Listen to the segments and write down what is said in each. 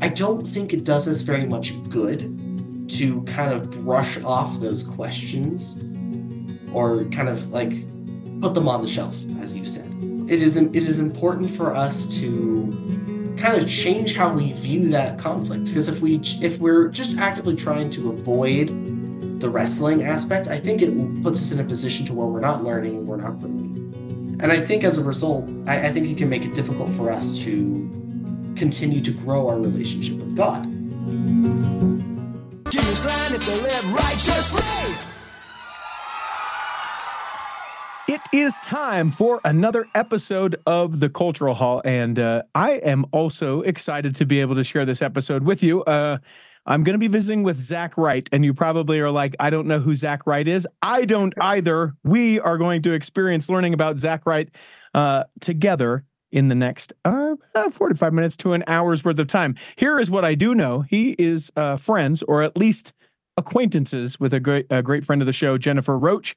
I don't think it does us very much good to kind of brush off those questions or kind of like put them on the shelf, as you said. It is it is important for us to kind of change how we view that conflict because if we if we're just actively trying to avoid the wrestling aspect, I think it puts us in a position to where we're not learning and we're not growing. And I think as a result, I, I think it can make it difficult for us to continue to grow our relationship with God. It is time for another episode of the Cultural Hall, and uh, I am also excited to be able to share this episode with you. Uh, I'm going to be visiting with Zach Wright, and you probably are like, I don't know who Zach Wright is. I don't either. We are going to experience learning about Zach Wright uh, together in the next uh, 45 minutes to an hour's worth of time. Here is what I do know he is uh, friends, or at least acquaintances, with a great, a great friend of the show, Jennifer Roach.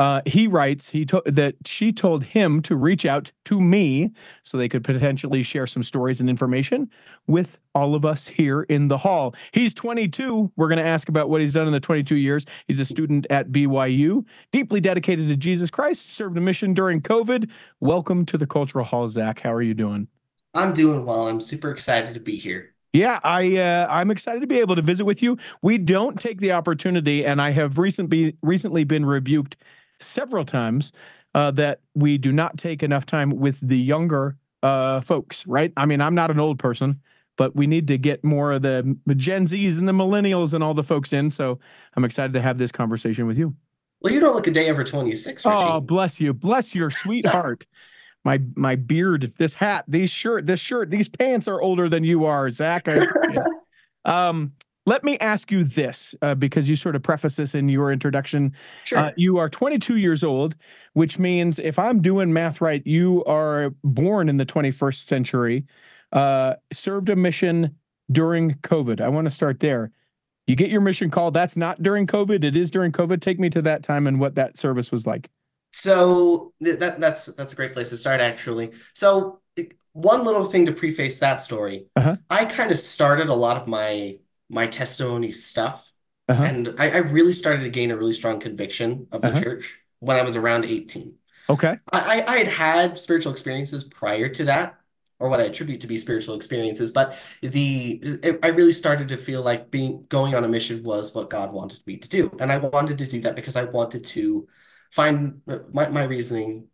Uh, he writes he to- that she told him to reach out to me so they could potentially share some stories and information with all of us here in the hall. He's 22. We're going to ask about what he's done in the 22 years. He's a student at BYU, deeply dedicated to Jesus Christ, served a mission during COVID. Welcome to the Cultural Hall, Zach. How are you doing? I'm doing well. I'm super excited to be here. Yeah, I uh, I'm excited to be able to visit with you. We don't take the opportunity, and I have recently recently been rebuked several times uh, that we do not take enough time with the younger uh, folks, right? I mean, I'm not an old person, but we need to get more of the Gen Zs and the millennials and all the folks in. So I'm excited to have this conversation with you. Well, you don't look a day over 26. Richie. Oh, bless you. Bless your sweetheart. my my beard, this hat, these shirt, this shirt, these pants are older than you are, Zach. um, let me ask you this, uh, because you sort of preface this in your introduction. Sure. Uh, you are 22 years old, which means if I'm doing math right, you are born in the 21st century, uh, served a mission during COVID. I want to start there. You get your mission call. That's not during COVID. It is during COVID. Take me to that time and what that service was like. So that that's that's a great place to start, actually. So one little thing to preface that story. Uh-huh. I kind of started a lot of my my testimony stuff. Uh-huh. And I, I, really started to gain a really strong conviction of the uh-huh. church when I was around 18. Okay. I, I had had spiritual experiences prior to that, or what I attribute to be spiritual experiences, but the it, I really started to feel like being going on a mission was what God wanted me to do. And I wanted to do that because I wanted to find my, my reasoning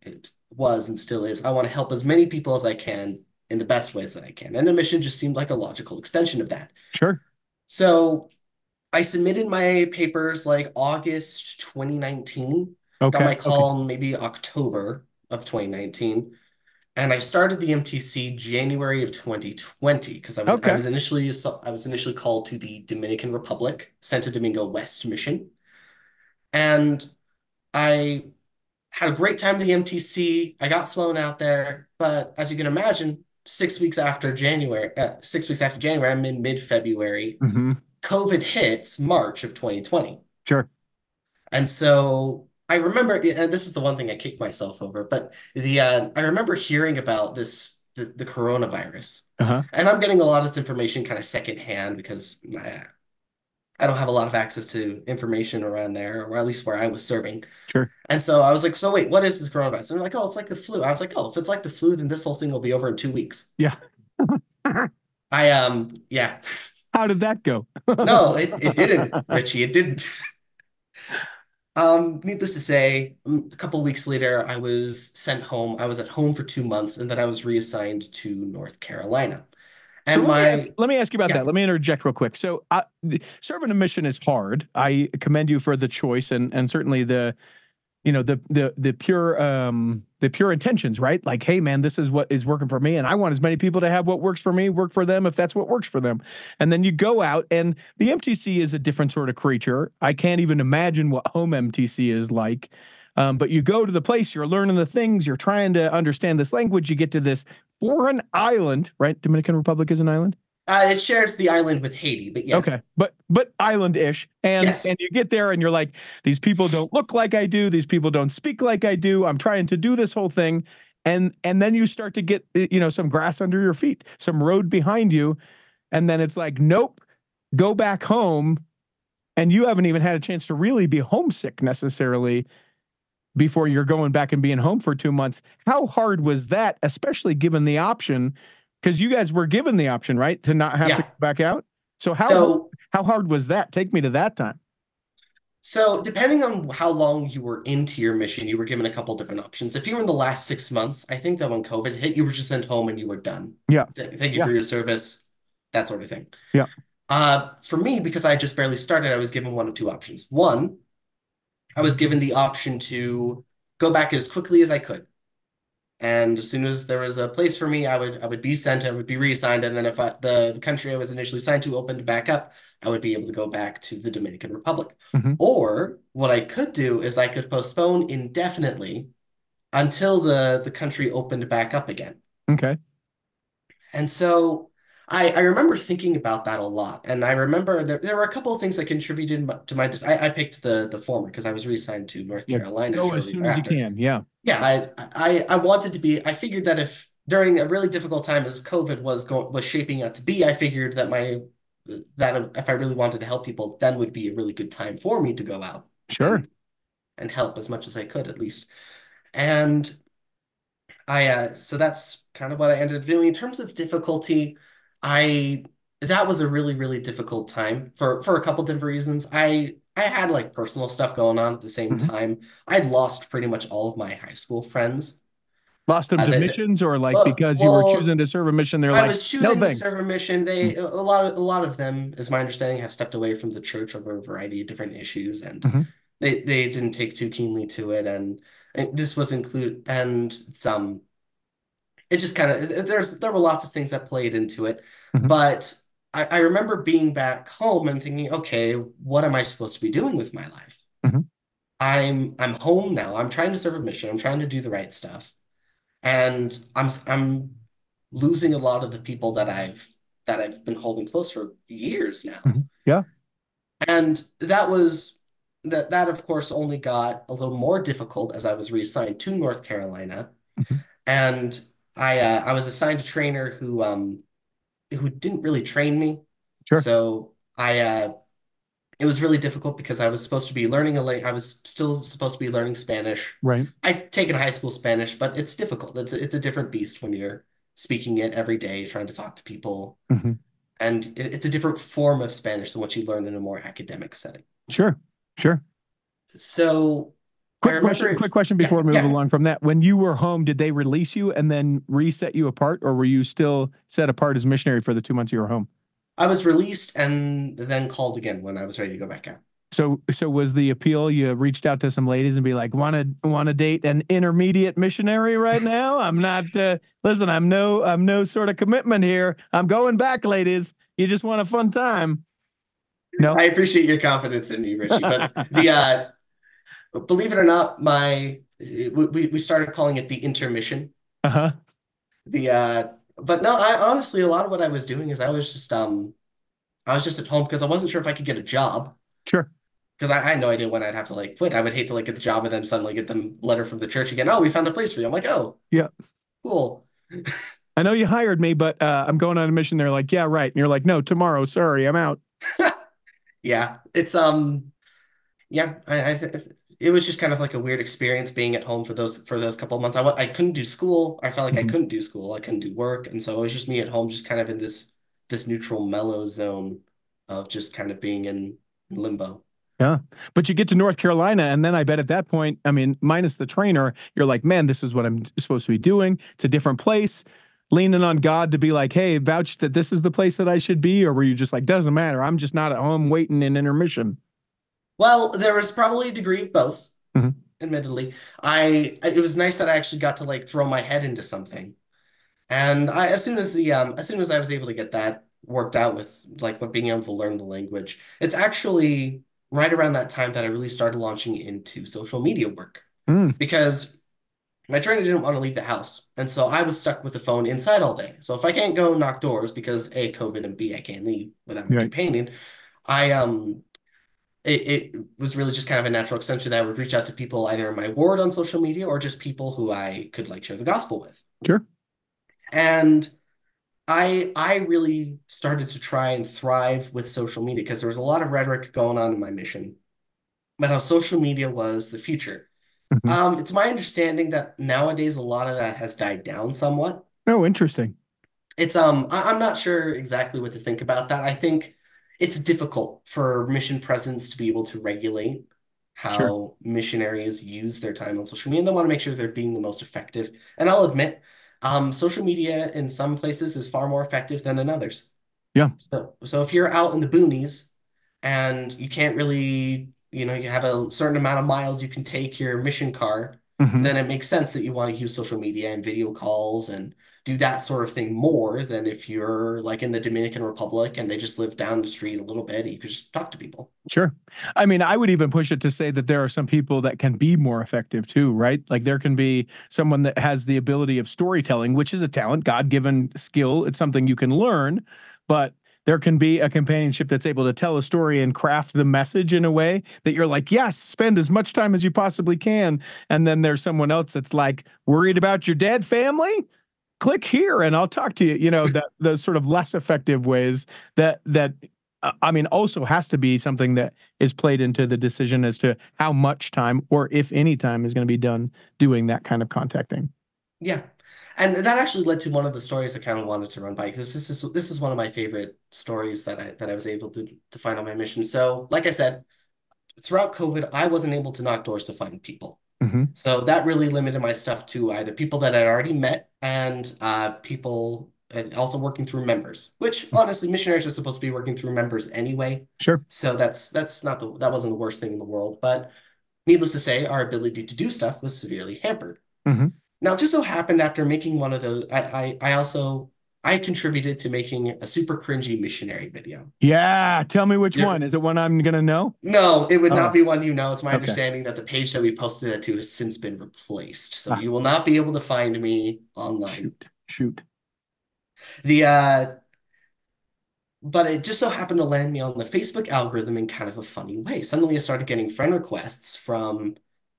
was and still is I want to help as many people as I can in the best ways that I can. And a mission just seemed like a logical extension of that. Sure. So I submitted my papers like August 2019. Okay. Got my call okay. maybe October of 2019. And I started the MTC January of 2020 because I was okay. I was initially I was initially called to the Dominican Republic, Santo Domingo West mission. And I had a great time at the MTC. I got flown out there, but as you can imagine, six weeks after January, uh, six weeks after January, I'm in mid February. Mm-hmm. COVID hits March of 2020. Sure. And so I remember, and this is the one thing I kicked myself over, but the uh, I remember hearing about this the, the coronavirus, uh-huh. and I'm getting a lot of this information kind of secondhand because I, I don't have a lot of access to information around there, or at least where I was serving. Sure. And so I was like, so wait, what is this coronavirus? And they're like, oh, it's like the flu. I was like, oh, if it's like the flu, then this whole thing will be over in two weeks. Yeah. I um yeah. How did that go? no, it, it didn't, Richie. It didn't. um, needless to say, a couple weeks later, I was sent home. I was at home for two months, and then I was reassigned to North Carolina. And so my let me, let me ask you about yeah. that. Let me interject real quick. So, uh, serving a mission is hard. I commend you for the choice and and certainly the, you know, the the the pure um the pure intentions, right? Like, hey, man, this is what is working for me, and I want as many people to have what works for me work for them if that's what works for them. And then you go out, and the MTC is a different sort of creature. I can't even imagine what home MTC is like. Um, but you go to the place, you're learning the things, you're trying to understand this language. You get to this foreign island, right? Dominican Republic is an island. Uh, it shares the island with Haiti, but yeah. Okay, but but island-ish, and Yes. and you get there, and you're like, these people don't look like I do. These people don't speak like I do. I'm trying to do this whole thing, and and then you start to get you know some grass under your feet, some road behind you. and then it's like, nope, go back home, and you haven't even had a chance to really be homesick necessarily before you're going back and being home for two months. How hard was that, especially given the option? Because you guys were given the option, right, to not have Yeah. to go back out. So how So how hard was that? Take me to that time. So, depending on how long you were into your mission, you were given a couple different options. If you were in the last six months, I think that when COVID hit, you were just sent home and you were done. Yeah. Th- thank you Yeah. for your service, that sort of thing. Yeah. Uh, for me, because I just barely started, I was given one of two options. One, I was given the option to go back as quickly as I could. And as soon as there was a place for me, I would I would be sent, I would be reassigned, and then if I, the the country I was initially signed to opened back up, I would be able to go back to the Dominican Republic. Mhm. Or what I could do is I could postpone indefinitely until the the country opened back up again. Okay. And so I, I remember thinking about that a lot. And I remember there, there were a couple of things that contributed to my, I, I picked the, the former because I was reassigned to North Yeah, Carolina Go as soon as you can. Yeah. Yeah, I, I, I wanted to be, I figured that if during a really difficult time as COVID was going, was shaping up to be, I figured that my, that if I really wanted to help people, then would be a really good time for me to go out Sure. and, and help as much as I could at least. And I uh so that's kind of what I ended up doing. In terms of difficulty, I that was a really, really difficult time for for a couple different reasons. I I had like personal stuff going on at the same Mhm. time. I'd lost pretty much all of my high school friends. Lost them Uh, to missions or like well- because you were choosing to serve a mission, they're I like, I was no choosing to thanks. serve a mission. They a lot of a lot of them, as my understanding, have stepped away from the church over a variety of different issues, and Mhm. they they didn't take too keenly to it. And, and this was include and some. It just kind of there's there were lots of things that played into it, Mhm. but I, I remember being back home and thinking, okay, what am I supposed to be doing with my life? Mhm. I'm I'm home now. I'm trying to serve a mission. I'm trying to do the right stuff, and I'm I'm losing a lot of the people that I've that I've been holding close for years now. Mhm. Yeah. And that was that that of course only got a little more difficult as I was reassigned to North Carolina. Mhm. And I uh, I was assigned a trainer who um who didn't really train me. Sure. So I uh it was really difficult because I was supposed to be learning a la I was still supposed to be learning Spanish. Right. I'd taken high school Spanish, but it's difficult. It's it's a different beast when you're speaking it every day, trying to talk to people, Mhm. and it, it's a different form of Spanish than what you learn in a more academic setting. Sure. Sure. So Quick question, quick question yeah, before we move yeah. along from that. When you were home, did they release you and then reset you apart, or were you still set apart as missionary for the two months you were home? I was released and then called again when I was ready to go back out. So, so was the appeal? You reached out to some ladies and be like, "Want to want to date an intermediate missionary right now? I'm not. Uh, listen, I'm no, I'm no sort of commitment here. I'm going back, ladies. You just want a fun time." No. I appreciate your confidence in me, Richie, but the uh, believe it or not, my we we started calling it the intermission. Uh huh. The uh, but no, I honestly a lot of what I was doing is I was just um, I was just at home because I wasn't sure if I could get a job. Sure. Because I, I had no idea when I'd have to like quit. I would hate to like get the job and then suddenly get the letter from the church again. Oh, we found a place for you. I'm like, oh, Yeah. cool. I know you hired me, but uh, I'm going on a mission. They're like, "Yeah, right." And you're like, "No, tomorrow. Sorry, I'm out." Yeah, it's um, yeah, I, I th it was just kind of like a weird experience being at home for those for those couple of months. I I couldn't do school. I felt like Mhm. I couldn't do school. I couldn't do work, and so it was just me at home, just kind of in this this neutral, mellow zone of just kind of being in limbo. Yeah. But you get to North Carolina, and then I bet at that point, I mean, minus the trainer, you're like, man, this is what I'm supposed to be doing. It's a different place. Leaning on God to be like, hey, vouch that this is the place that I should be, or were you just like, doesn't matter, I'm just not at home waiting in intermission? Well, there was probably a degree of both, Mhm. admittedly. I, I it was nice that I actually got to like throw my head into something. And I as soon as the um as soon as I was able to get that worked out with like being able to learn the language, it's actually right around that time that I really started launching into social media work. Mm. Because my trainer didn't want to leave the house. And so I was stuck with the phone inside all day. So if I can't go knock doors because A, COVID and B, I can't leave without my Right. companion, I um it, it was really just kind of a natural extension that I would reach out to people either in my ward on social media or just people who I could like share the gospel with. Sure. And I I really started to try and thrive with social media because there was a lot of rhetoric going on in my mission about how social media was the future. Mhm. Um, it's my understanding that nowadays a lot of that has died down somewhat. Oh, interesting. It's um I, I'm not sure exactly what to think about that. I think it's difficult for mission presence to be able to regulate Sure. how missionaries use their time on social media. And they want to make sure they're being the most effective. And I'll admit, um, social media in some places is far more effective than in others. Yeah. So so if you're out in the boonies and you can't really, you know, you have a certain amount of miles you can take your mission car, Mhm. then it makes sense that you want to use social media and video calls and do that sort of thing more than if you're like in the Dominican Republic and they just live down the street a little bit, you could just talk to people. Sure. I mean, I would even push it to say that there are some people that can be more effective too, right? Like there can be someone that has the ability of storytelling, which is a talent, God-given skill. It's something you can learn, but there can be a companionship that's able to tell a story and craft the message in a way that you're like, yes, spend as much time as you possibly can. And then there's someone else that's like, worried about your dead family? Click here and I'll talk to you. You know, that those sort of less effective ways that that uh, I mean, also has to be something that is played into the decision as to how much time or if any time is going to be done doing that kind of contacting. Yeah. And that actually led to one of the stories I kind of wanted to run by because this is this is one of my favorite stories that I that I was able to to find on my mission. So, like I said, throughout COVID, I wasn't able to knock doors to find people. Mm-hmm. So that really limited my stuff to either people that I'd already met and uh, people and also working through members, which honestly, missionaries are supposed to be working through members anyway. Sure. So that's that's not the that wasn't the worst thing in the world. But needless to say, our ability to do stuff was severely hampered. Mm-hmm. Now, it just so happened after making one of those, I, I I also I contributed to making a super cringy missionary video. Yeah. Tell me which Yeah. one. Is it one I'm going to know? No, it would Oh. not be one you know. It's my Okay. understanding that the page that we posted it to has since been replaced. So Ah. you will not be able to find me online. Shoot. Shoot. The uh but it just so happened to land me on the Facebook algorithm in kind of a funny way. Suddenly I started getting friend requests from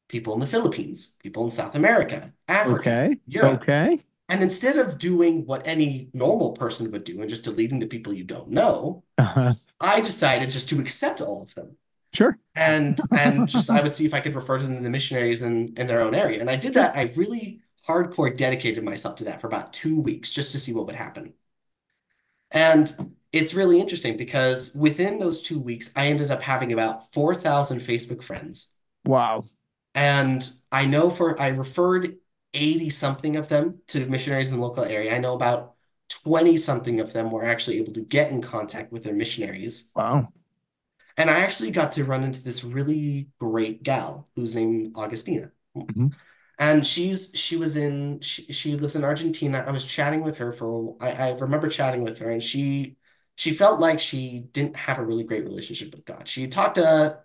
people in the Philippines, people in South America, Africa, Okay. Europe. Okay. And instead of doing what any normal person would do and just deleting the people you don't know, Uh-huh. I decided just to accept all of them. Sure. and and just I would see if I could refer to them to the missionaries in in their own area. And I did that. I really hardcore dedicated myself to that for about two weeks just to see what would happen. And it's really interesting because within those two weeks, I ended up having about 4,000 Facebook friends. Wow. And I know for I referred 80 something of them to missionaries in the local area. I know about 20 something of them were actually able to get in contact with their missionaries. Wow. And I actually got to run into this really great gal who's named Augustina. Mhm. And she's she was in she, she lives in Argentina. I was chatting with her for I, I remember chatting with her and she she felt like she didn't have a really great relationship with God. She talked to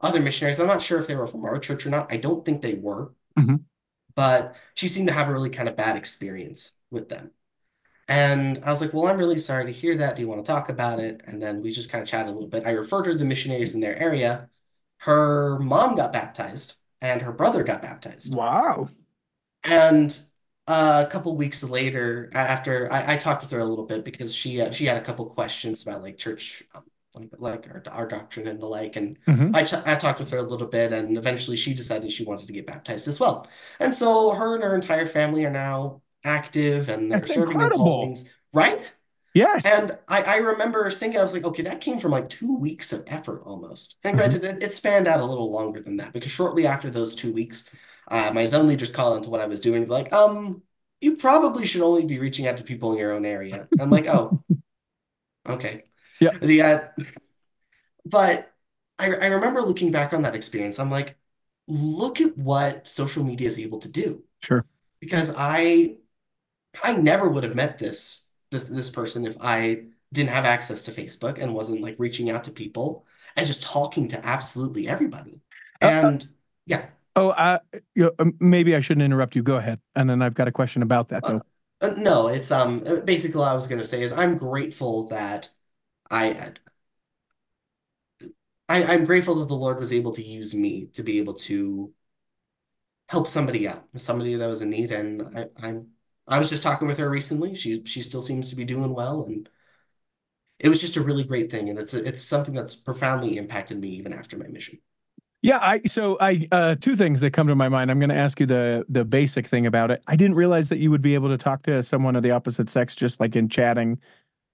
other missionaries. I'm not sure if they were from our church or not. I don't think they were. Mhm. But she seemed to have a really kind of bad experience with them. And I was like, well, I'm really sorry to hear that. Do you want to talk about it? And then we just kind of chatted a little bit. I referred her to the missionaries in their area. Her mom got baptized and her brother got baptized. Wow. And uh, a couple weeks later, after I, I talked with her a little bit because she uh, she had a couple questions about like church, um, like like our, our doctrine and the like. And Mhm. I, ch I talked with her a little bit, and eventually she decided she wanted to get baptized as well. And so her and her entire family are now active and they're That's serving in incredible. callings, right? Yes. And I, I remember thinking, I was like, okay, that came from like two weeks of effort almost. And Mhm. granted, it, it spanned out a little longer than that because shortly after those two weeks, uh, my zone leaders called into what I was doing, like, um, you probably should only be reaching out to people in your own area. I'm like, oh, okay. Yeah. The uh, but I I remember looking back on that experience. I'm like, look at what social media is able to do sure. because I I never would have met this this this person if I didn't have access to Facebook and wasn't like reaching out to people and just talking to absolutely everybody. Uh, uh, And yeah, Oh, uh, um, maybe I shouldn't interrupt you. Go ahead. And then I've got a question about that uh, though. uh, no, it's um uh, basically what I was gonna say is I'm grateful that I I I'm grateful that the Lord was able to use me to be able to help somebody out, somebody that was in need, and I, I'm I was just talking with her recently. She she still seems to be doing well, and it was just a really great thing. And it's it's something that's profoundly impacted me even after my mission. Yeah, I so I uh two things that come to my mind. I'm going to ask you the the basic thing about it. I didn't realize that you would be able to talk to someone of the opposite sex just like in chatting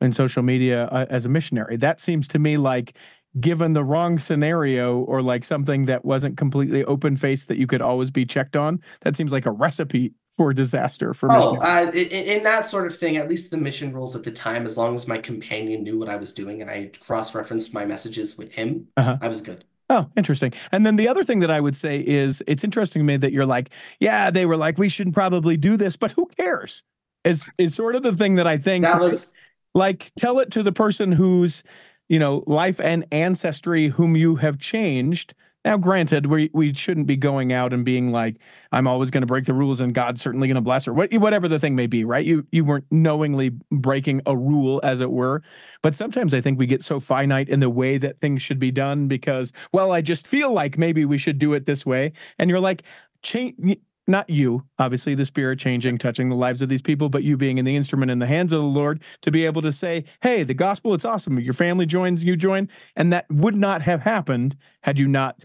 in social media uh, as a missionary. That seems to me like given the wrong scenario or like something that wasn't completely open faced that you could always be checked on. That seems like a recipe for disaster for oh uh, in, in, that sort of thing at least the mission rules at the time as long as my companion knew what i was doing and i cross-referenced my messages with him uh-huh. i was good Oh, interesting. And then the other thing that I would say is it's interesting to me that you're like, yeah, they were like, we should probably do this, but who cares? Is is sort of the thing that I think that was like tell it to the person whose, you know, life and ancestry whom you have changed now, granted, we we shouldn't be going out and being like, "I'm always going to break the rules, and God's certainly going to bless," or whatever the thing may be. Right? You you weren't knowingly breaking a rule, as it were. But sometimes I think we get so finite in the way that things should be done because, well, I just feel like maybe we should do it this way, and you're like, change not you, obviously, the spirit changing, touching the lives of these people, but you being in the instrument in the hands of the Lord to be able to say, hey, the gospel, it's awesome. Your family joins, you join. And that would not have happened had you not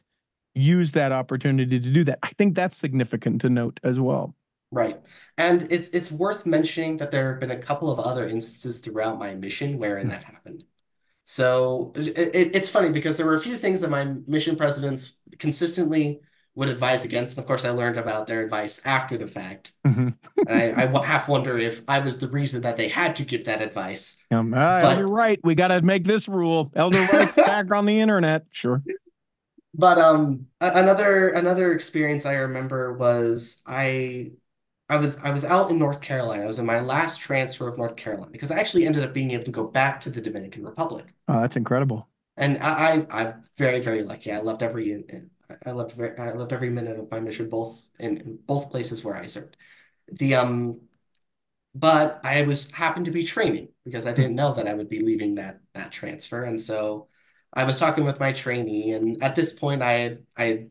use that opportunity to do that. I think that's significant to note as well. Right. And it's it's worth mentioning that there have been a couple of other instances throughout my mission wherein that happened. So it, it, it's funny because there were a few things that my mission presidents consistently would advise against. And of course, I learned about their advice after the fact. Mm-hmm. I, I, half wonder if I was the reason that they had to give that advice. Um, uh, but, you're right. We got to make this rule. Elder Wright's back on the internet. Sure. But um, another another experience I remember was I I was I was out in North Carolina. I was in my last transfer of North Carolina because I actually ended up being able to go back to the Dominican Republic. Oh, that's incredible. And I, I I'm very very lucky. I loved every I loved very, I loved every minute of my mission, both in, in both places where I served. The um, but I was happened to be training because I didn't know that I would be leaving that that transfer, and so I was talking with my trainee, and at this point, I had I had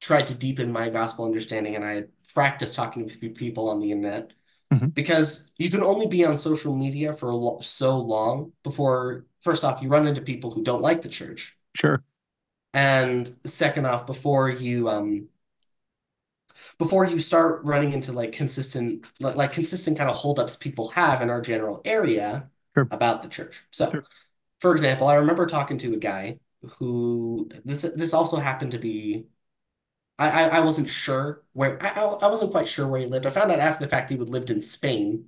tried to deepen my gospel understanding, and I had practiced talking to people on the internet mm-hmm. because you can only be on social media for so long before, first off, you run into people who don't like the church. Sure. And second off, before you um before you start running into like consistent like, like consistent kind of holdups people have in our general area sure. about the church. So sure for example, I remember talking to a guy who this this also happened to be I, I, I wasn't sure where I, I wasn't quite sure where he lived. I found out after the fact he would lived in Spain.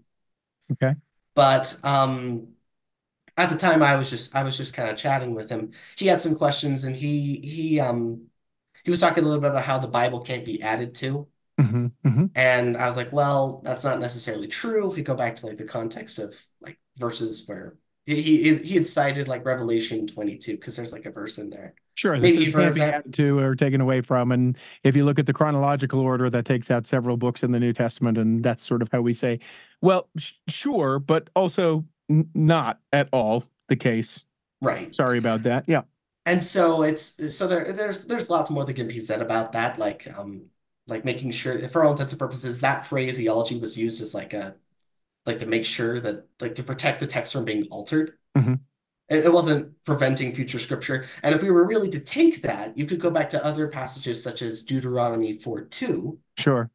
Okay. But um at the time I was just I was just kind of chatting with him. He had some questions and he he um he was talking a little bit about how the Bible can't be added to. Mm-hmm, mm-hmm. And I was like, well, that's not necessarily true if you go back to like the context of like verses where he he, he had cited like Revelation 22 because there's like a verse in there. Sure, maybe you've heard of that. To or taken away from, and if you look at the chronological order, that takes out several books in the New Testament, and that's sort of how we say, well, sh- sure, but also n- not at all the case. Right. Sorry about that. Yeah. And so it's so there there's there's lots more that can be said about that, like um like making sure for all intents and purposes that phraseology was used as like a like to make sure that like to protect the text from being altered. Mm-hmm. It, it wasn't preventing future scripture. And if we were really to take that, you could go back to other passages such as Deuteronomy 4 2. Sure.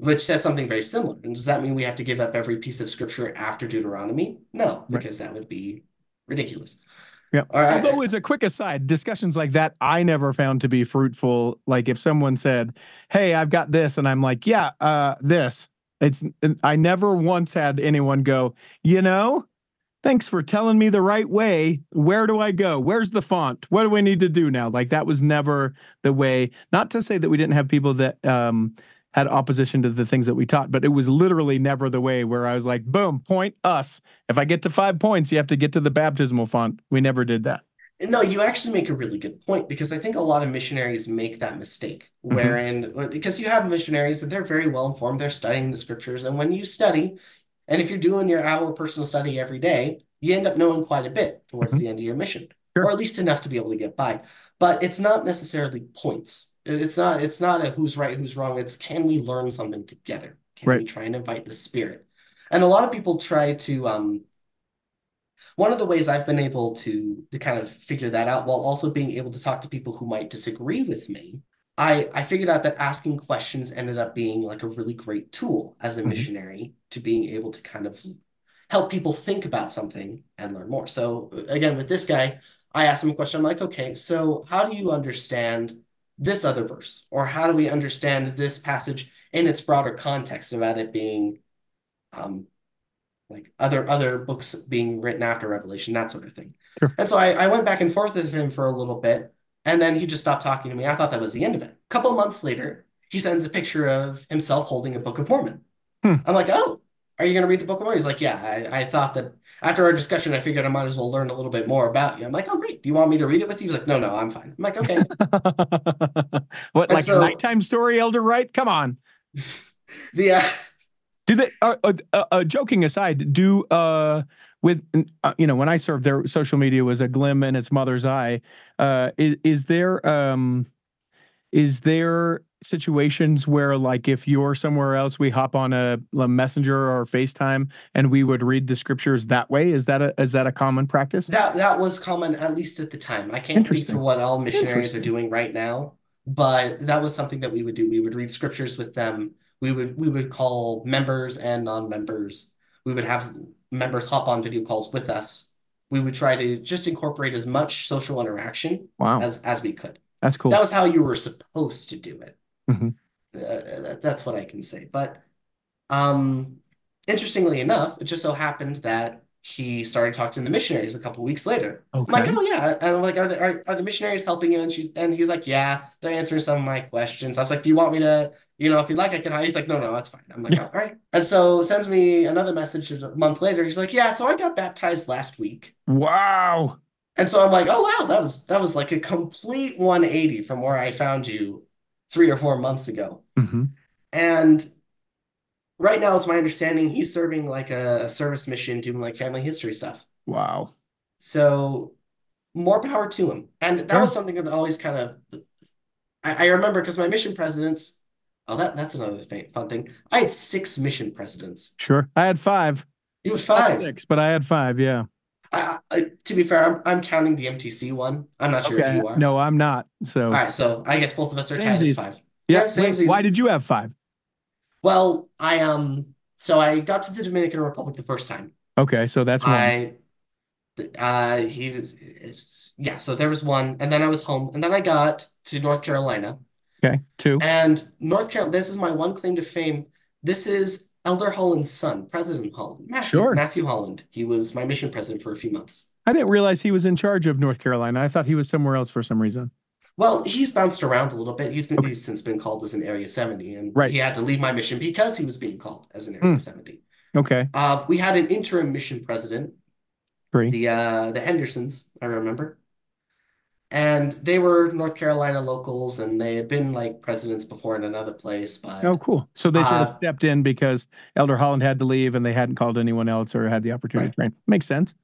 Which says something very similar. And does that mean we have to give up every piece of scripture after Deuteronomy? No, because right. that would be ridiculous. Yeah. Right. Although, as a quick aside, discussions like that I never found to be fruitful. Like if someone said, "Hey, I've got this," and I'm like, "Yeah, uh, this," It's I never once had anyone go, you know, thanks for telling me the right way. Where do I go? Where's the font? What do we need to do now? Like that was never the way. Not to say that we didn't have people that um, had opposition to the things that we taught, but it was literally never the way where I was like, boom, point us. If I get to five points, you have to get to the baptismal font. We never did that. No, you actually make a really good point because I think a lot of missionaries make that mistake, mm-hmm. wherein because you have missionaries and they're very well informed, they're studying the scriptures, and when you study, and if you're doing your hour personal study every day, you end up knowing quite a bit towards mm-hmm. the end of your mission, sure. or at least enough to be able to get by. But it's not necessarily points. It's not. It's not a who's right, who's wrong. It's can we learn something together? Can Right. we try and invite the spirit? And a lot of people try to um one of the ways I've been able to to kind of figure that out while also being able to talk to people who might disagree with me, I I figured out that asking questions ended up being like a really great tool as a Mhm. missionary to being able to kind of help people think about something and learn more. So again, with this guy, I asked him a question. I'm like, okay, so how do you understand this other verse? Or how do we understand this passage in its broader context about it being um like other other books being written after Revelation, that sort of thing. Sure. And so I, I went back and forth with him for a little bit, and then he just stopped talking to me. I thought that was the end of it. A couple months later, he sends a picture of himself holding a Book of Mormon. Hmm. I'm like, oh, are you going to read the Book of Mormon? He's like, yeah, I, I thought that after our discussion, I figured I might as well learn a little bit more about you. I'm like, oh, great. Do you want me to read it with you? He's like, no, no, I'm fine. I'm like, okay. what, And like so- a nighttime story, Elder Wright? Come on. the uh, Do they? Uh, uh, uh, uh, joking aside, do uh, with uh, you know when I served there, social media was a glim in its mother's eye. Uh, is, is there um, is there situations where like if you're somewhere else, we hop on a, a messenger or FaceTime and we would read the scriptures that way? Is that a is that a common practice? That that was common at least at the time. I can't speak for what all missionaries are doing right now, but that was something that we would do. We would read scriptures with them. We would we would call members and non-members. We would have members hop on video calls with us. We would try to just incorporate as much social interaction Wow, as as we could. that's cool. That was how you were supposed to do it. Mhm. Uh, that- that's what I can say. But um, interestingly enough, it just so happened that he started talking to the missionaries a couple weeks later. I'm like, oh yeah, and I'm like, are the are, are the missionaries helping you? And she's and he's like, yeah, they're answering some of my questions. I was like, do you want me to, you know, if you'd like, I can hide. He's like, no, no, that's fine. I'm like, Yeah. all right. And so sends me another message a month later. He's like, yeah, so I got baptized last week. Wow. And so I'm like, oh wow, that was that was like a complete 180 from where I found you three or four months ago. hmm And right now, it's my understanding he's serving like a, service mission doing like family history stuff. Wow. So more power to him. And that Sure. was something that always kind of I, I remember because my mission presidents, oh that that's another fun thing. I had six mission presidents. Sure. I had five. You had five. Six, but I had five. Yeah. I, I, to be fair, I'm I'm counting the MTC one. I'm not sure if you are. No, I'm not. So All right, so I guess both of us are tied at five. yeah. yeah, wait, why did you have five? Well, I um so I got to the Dominican Republic the first time. Okay, so that's one. I uh he was it's, yeah, so there was one and then I was home and then I got to North Carolina. Okay, two. And North Carolina, this is my one claim to fame. This is Elder Holland's son, President Holland, Matthew, Sure. Matthew Holland. He was my mission president for a few months. I didn't realize he was in charge of North Carolina. I thought he was somewhere else for some reason. Well, he's bounced around a little bit. He's been Okay. he's since been called as an Area 70, and Right. he had to leave my mission because he was being called as an Area Hmm. 70. Okay, Uh, we had an interim mission president, three. the uh, the Hendersons, I remember. And they were North Carolina locals, and they had been like presidents before in another place, but Oh, cool. So they sort of Uh, stepped in because Elder Holland had to leave and they hadn't called anyone else or had the opportunity Right. to train. Makes sense.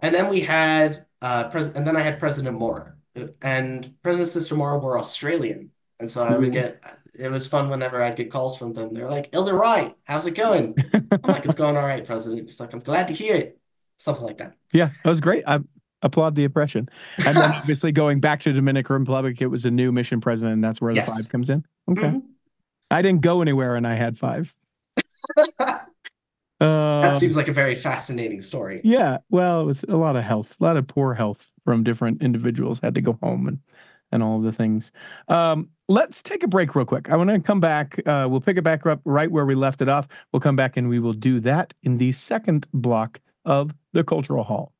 And then we had uh pres and then I had President Mora. And President Sister Mora were Australian. And so I Ooh. would get it was fun whenever I'd get calls from them. They're like, Elder Wright, how's it going? I'm like, it's going all right, President. He's like, I'm glad to hear it. Something like that. Yeah, that was great. I applaud the oppression. And then obviously going back to Dominican Republic, it was a new mission president, and that's where the Yes. five comes in. Okay. Mhm. I didn't go anywhere and I had five. Uh, That seems like a very fascinating story. Yeah, well, it was a lot of health, a lot of poor health from different individuals had to go home and and all of the things. Um, let's take a break real quick. I want to come back. Uh, we'll pick it back up right where we left it off. We'll come back and we will do that in the second block of the Cultural Hall.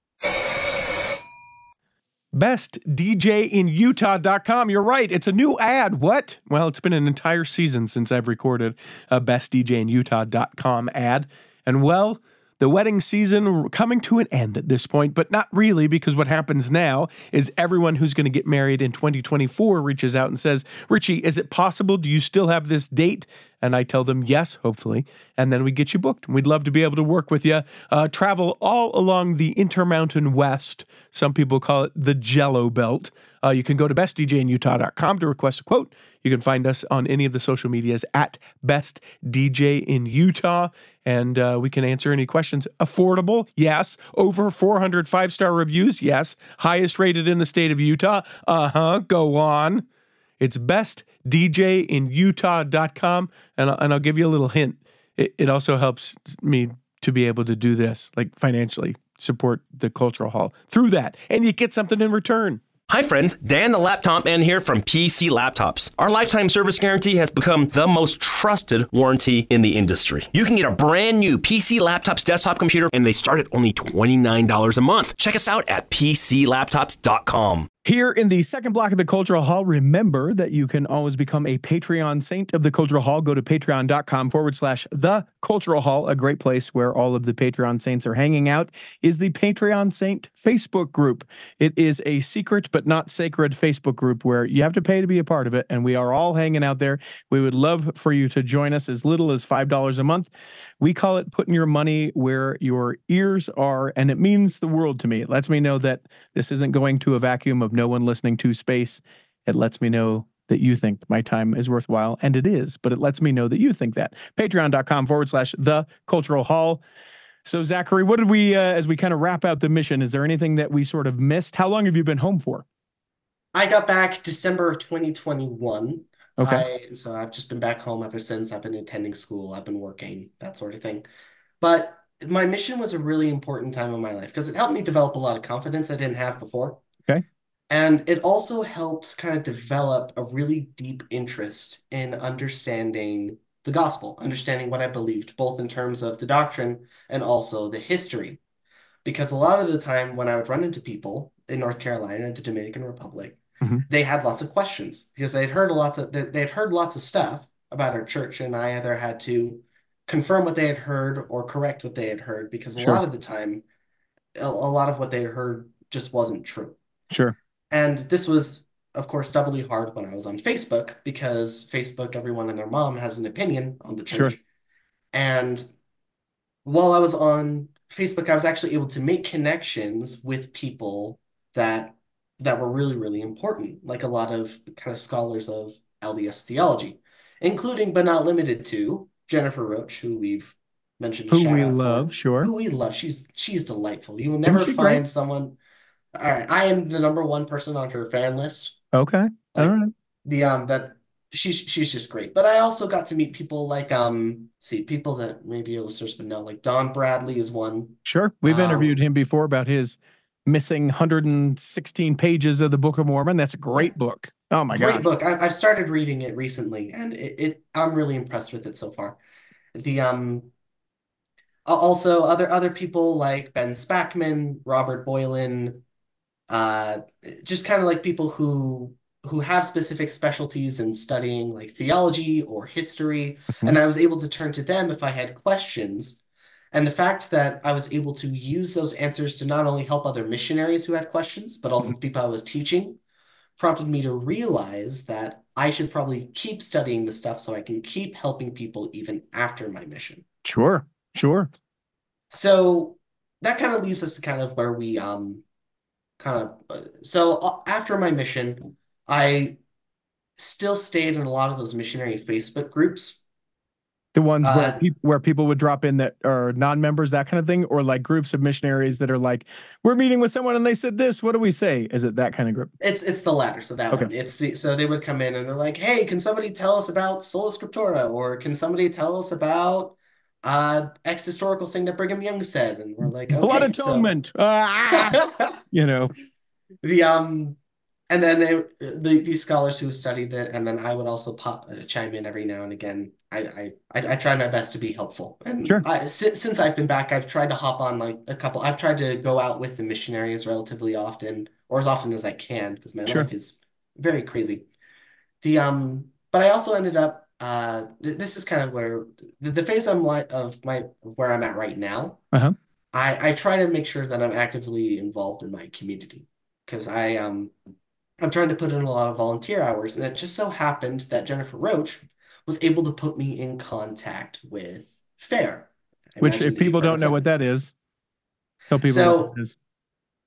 BestDJinUtah.com. You're right. It's a new ad. What? Well, it's been an entire season since I've recorded a BestDJinUtah.com ad. And well, the wedding season coming to an end at this point, but not really because what happens now is everyone who's going to get married in 2024 reaches out and says, Richie, is it possible? Do you still have this date? and I tell them yes, hopefully, and then we get you booked. We'd love to be able to work with you. Uh, travel all along the Intermountain West. Some people call it the Jello Belt. Uh, you can go to bestdjinutah.com to request a quote. You can find us on any of the social medias at Best DJ in Utah, and uh, we can answer any questions. Affordable? Yes. Over 400 five star reviews? Yes. Highest rated in the state of Utah? Uh huh. Go on. It's bestdjinutah.com. And, and I'll give you a little hint. It, it also helps me to be able to do this, like financially support the cultural hall through that. And you get something in return. Hi, friends. Dan the Laptop Man here from PC Laptops. Our lifetime service guarantee has become the most trusted warranty in the industry. You can get a brand new PC Laptops desktop computer, and they start at only $29 a month. Check us out at PCLaptops.com. Here in the second block of the Cultural Hall, remember that you can always become a Patreon saint of the Cultural Hall. Go to patreon.com forward slash the Cultural Hall. A great place where all of the Patreon saints are hanging out is the Patreon Saint Facebook group. It is a secret but not sacred Facebook group where you have to pay to be a part of it. And we are all hanging out there. We would love for you to join us as little as $5 a month. We call it putting your money where your ears are, and it means the world to me. It lets me know that this isn't going to a vacuum of no one listening to space. It lets me know that you think my time is worthwhile, and it is, but it lets me know that you think that. Patreon.com forward slash the cultural hall. So, Zachary, what did we, uh, as we kind of wrap out the mission, is there anything that we sort of missed? How long have you been home for? I got back December of 2021. Okay. I, so I've just been back home ever since. I've been attending school, I've been working, that sort of thing. But my mission was a really important time in my life because it helped me develop a lot of confidence I didn't have before. Okay. And it also helped kind of develop a really deep interest in understanding the gospel, understanding what I believed, both in terms of the doctrine and also the history. Because a lot of the time when I would run into people in North Carolina, and the Dominican Republic, Mhm. they had lots of questions because they'd heard lots of they- they'd heard lots of stuff about our church, and I either had to confirm what they had heard or correct what they had heard because a lot of the time, a, a lot of what they had heard just wasn't true. Sure. And this was, of course, doubly hard when I was on Facebook because Facebook, everyone and their mom has an opinion on the church. Sure. church. And while I was on Facebook, I was actually able to make connections with people that that were really, really important, like a lot of kind of scholars of LDS theology, including but not limited to Jennifer Roach, who we've mentioned Who we out for love, sure. who we love. She's she's delightful. You will never find great? someone. All right, I am the number one person on her fan list. Okay. All Like right. the um that she's she's just great. But I also got to meet people like um see people that maybe your listeners would know. Like Don Bradley is one. Sure. We've Um, interviewed him before about his missing 116 pages of the Book of Mormon. That's a great book. Oh my god, Great book. I, I've started reading it recently, and it, it I'm really impressed with it so far. The um also other other people like Ben Spackman, Robert Boylan, uh just kind of like people who who have specific specialties in studying like theology or history Mhm. and I was able to turn to them if I had questions and the fact that I was able to use those answers to not only help other missionaries who had questions but also the people I was teaching prompted me to realize that I should probably keep studying the stuff so I can keep helping people even after my mission Sure. Sure. so that kind of leaves us to kind of where we um kind of uh, so uh, after my mission, I still stayed in a lot of those missionary Facebook groups. The ones where Uh, peop where people would drop in that are non-members, that kind of thing, or like groups of missionaries that are like, we're meeting with someone and they said this. What do we say? Is it that kind of group? It's it's the latter, so that Okay. one. It's the so they would come in and they're like, "Hey, can somebody tell us about Sola Scriptura?" or "Can somebody tell us about uh X historical thing that Brigham Young said?" And we're like, Blood "Okay, so atonement. Ah, you know. the um and then they, the these scholars who studied it and then I would also pop uh, chime in every now and again I I I, try my best to be helpful and Sure. I since, since I've been back I've tried to hop on like a couple I've tried to go out with the missionaries relatively often or as often as I can because my Sure. life is very crazy the um but I also ended up uh th this is kind of where the, the phase I'm like of my of where I'm at right now Uh-huh. I I try to make sure that I'm actively involved in my community because I um I'm trying to put in a lot of volunteer hours, and it just so happened that Jennifer Roach was able to put me in contact with FAIR. I Which, if people don't know what that is, tell people so, what that is.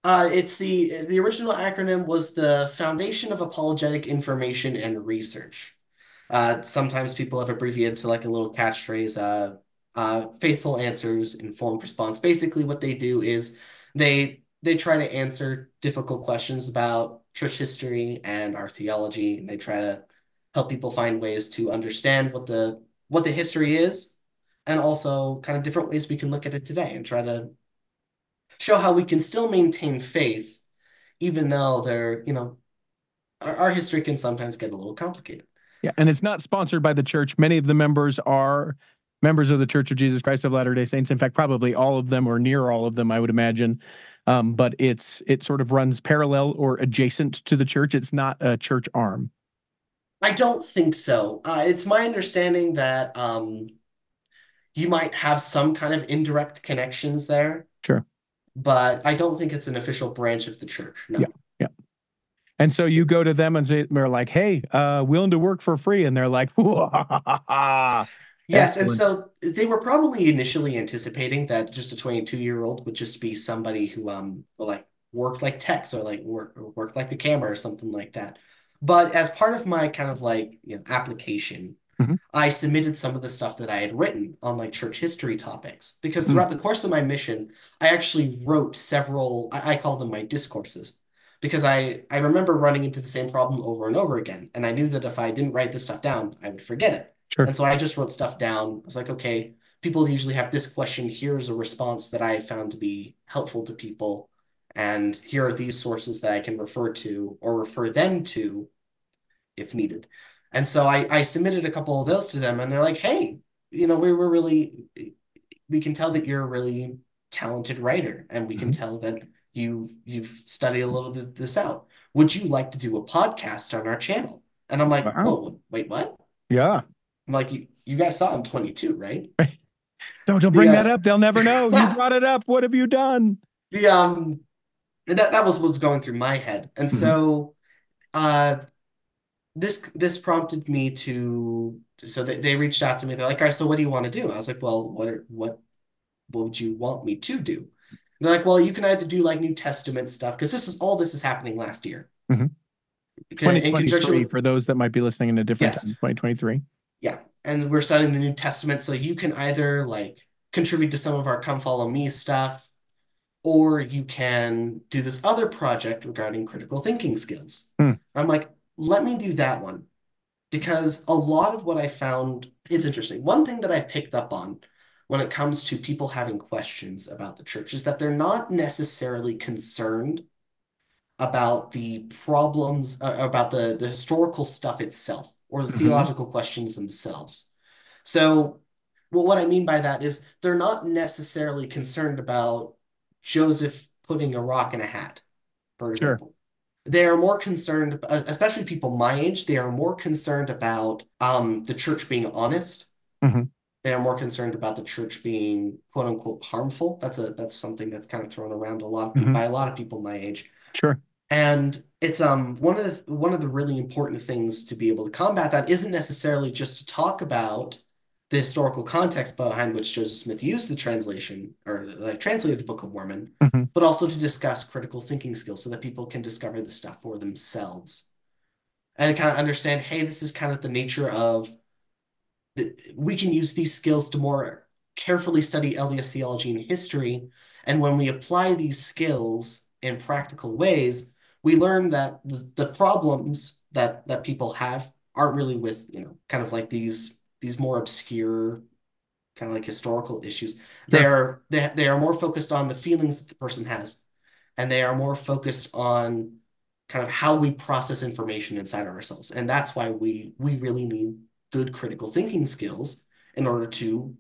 Uh, it's the the original acronym was the Foundation of Apologetic Information and Research. Uh, sometimes people have abbreviated to like a little catchphrase, uh, uh, faithful answers, informed response. Basically, what they do is they they try to answer difficult questions about church history and our theology, and they try to help people find ways to understand what the what the history is, and also kind of different ways we can look at it today and try to show how we can still maintain faith, even though they're you know our, our history can sometimes get a little complicated. Yeah, and it's not sponsored by the church. Many of the members are members of the Church of Jesus Christ of Latter-day Saints. In fact, probably all of them or near all of them, I would imagine. Um, but it's it sort of runs parallel or adjacent to the church. It's not a church arm. I don't think so. Uh, it's my understanding that um, you might have some kind of indirect connections there. Sure. But I don't think it's an official branch of the church. No. Yeah. And so you go to them and say, they're like, hey, uh, willing to work for free. And they're like, Yes, and so they were probably initially anticipating that just a 22 year old would just be somebody who um will like work like techs or like work or work like the camera or something like that. But as part of my kind of like you know application, mm-hmm. I submitted some of the stuff that I had written on like church history topics because mm-hmm. throughout mm-hmm. the course of my mission, I actually wrote several. I, I call them my discourses because I I remember running into the same problem over and over again, and I knew that if I didn't write this stuff down, I would forget it. Sure. And so I just wrote stuff down. I was like, okay, people usually have this question. Here's a response that I found to be helpful to people, and here are these sources that I can refer to or refer them to if needed. And so I I submitted a couple of those to them, and they're like, hey, you know, we were really we can tell that you're a really talented writer, and we mm-hmm. can tell that you've you've studied a little bit this out. Would you like to do a podcast on our channel? And I'm like, wow. oh, wait, what? Yeah. I'm like, you, you guys saw I'm 22, right? No, don't bring that up. They'll never know. You brought it up. What have you done? The um that that was what's going through my head. And mm-hmm. so uh this this prompted me to so they, they reached out to me. They're like, all right, so what do you want to do? I was like, well, what are, what what would you want me to do? they're like, well, you can either do like New Testament stuff because this is all this is happening last year. Mm-hmm. In conjunction with, for those that might be listening in a different yes. time, 2023. Yeah, and we're studying the New Testament, so you can either like contribute to some of our Come Follow Me stuff, or you can do this other project regarding critical thinking skills. Hmm. I'm like, let me do that one because a lot of what I found is interesting. One thing that I've picked up on when it comes to people having questions about the church is that they're not necessarily concerned about the problems uh, about the the historical stuff itself or the mm-hmm. theological questions themselves so well, what i mean by that is they're not necessarily concerned about joseph putting a rock in a hat for example sure. they are more concerned especially people my age they are more concerned about um, the church being honest mm-hmm they are more concerned about the church being quote unquote harmful. That's a that's something that's kind of thrown around a lot of people, mm-hmm. by a lot of people my age. Sure. And it's um one of the one of the really important things to be able to combat that isn't necessarily just to talk about the historical context behind which Joseph Smith used the translation or like translated the Book of Mormon, mm-hmm. but also to discuss critical thinking skills so that people can discover the stuff for themselves and kind of understand, hey, this is kind of the nature of we can use these skills to more carefully study LDS theology and history. And when we apply these skills in practical ways, we learn that the, the problems that that people have aren't really with, you know, kind of like these these more obscure kind of like historical issues. They are they, they are more focused on the feelings that the person has, and they are more focused on kind of how we process information inside ourselves. And that's why we we really need good critical thinking skills in order to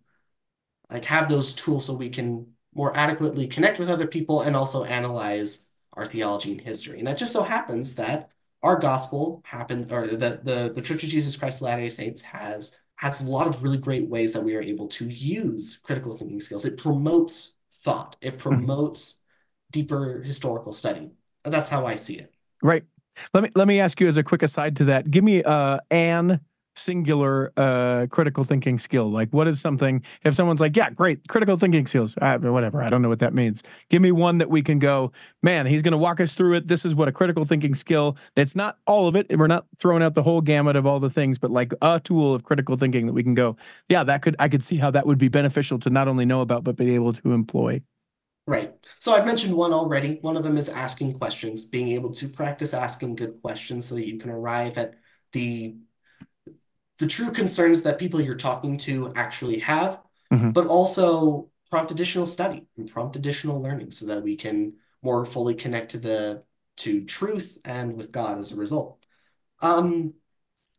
like have those tools so we can more adequately connect with other people and also analyze our theology and history. And it just so happens that our gospel happened, or the the, the Church of Jesus Christ of Latter-day Saints has has a lot of really great ways that we are able to use critical thinking skills. It promotes thought. It mm-hmm. promotes deeper historical study. And that's how I see it. Right. Let me let me ask you as a quick aside to that. Give me uh Anne singular uh, critical thinking skill? Like, what is something, if someone's like, yeah, great, critical thinking skills, uh, whatever, I don't know what that means. Give me one that we can go, man, he's going to walk us through it. This is what a critical thinking skill, it's not all of it. and We're not throwing out the whole gamut of all the things, but like a tool of critical thinking that we can go, yeah, that could, I could see how that would be beneficial to not only know about, but be able to employ. Right. So I've mentioned one already. One of them is asking questions, being able to practice asking good questions so that you can arrive at the the true concerns that people you're talking to actually have, mm-hmm. but also prompt additional study and prompt additional learning so that we can more fully connect to the to truth and with God as a result. Um,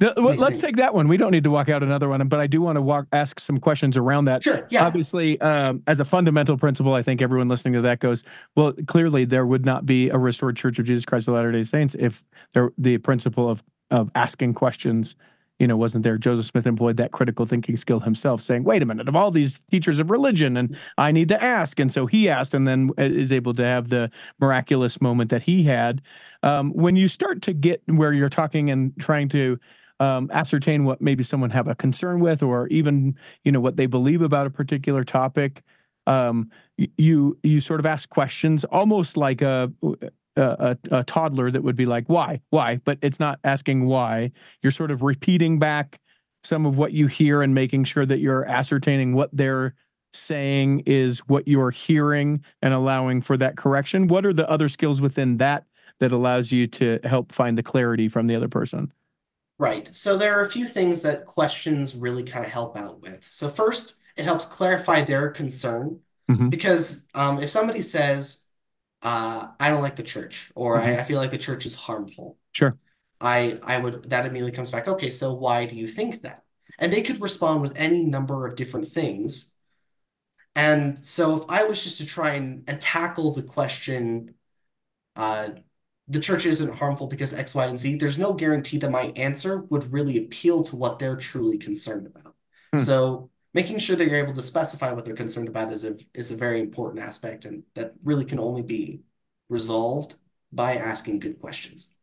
no, well, let's think? take that one. We don't need to walk out another one, but I do want to walk ask some questions around that. Sure. Yeah. Obviously, um, as a fundamental principle, I think everyone listening to that goes, well, clearly there would not be a restored Church of Jesus Christ of Latter Day Saints if there, the principle of of asking questions you know, wasn't there. Joseph Smith employed that critical thinking skill himself, saying, wait a minute, of all these teachers of religion, and I need to ask. And so he asked and then uh, is able to have the miraculous moment that he had. Um, when you start to get where you're talking and trying to um, ascertain what maybe someone have a concern with, or even, you know, what they believe about a particular topic, um, you you sort of ask questions almost like a a, a, toddler that would be like, why, why? But it's not asking why. You're sort of repeating back some of what you hear and making sure that you're ascertaining what they're saying is what you're hearing and allowing for that correction. What are the other skills within that that allows you to help find the clarity from the other person? Right. So there are a few things that questions really kind of help out with. So first, it helps clarify their concern mm-hmm. because um, if somebody says, uh, I don't like the church, or mm-hmm. I, I feel like the church is harmful. Sure. I I would that immediately comes back. Okay, so why do you think that? And they could respond with any number of different things. And so if I was just to try and, and tackle the question, uh, the church isn't harmful because X, Y, and Z, there's no guarantee that my answer would really appeal to what they're truly concerned about. Hmm. So making sure that you're able to specify what they're concerned about is a is a very important aspect and that really can only be resolved by asking good questions.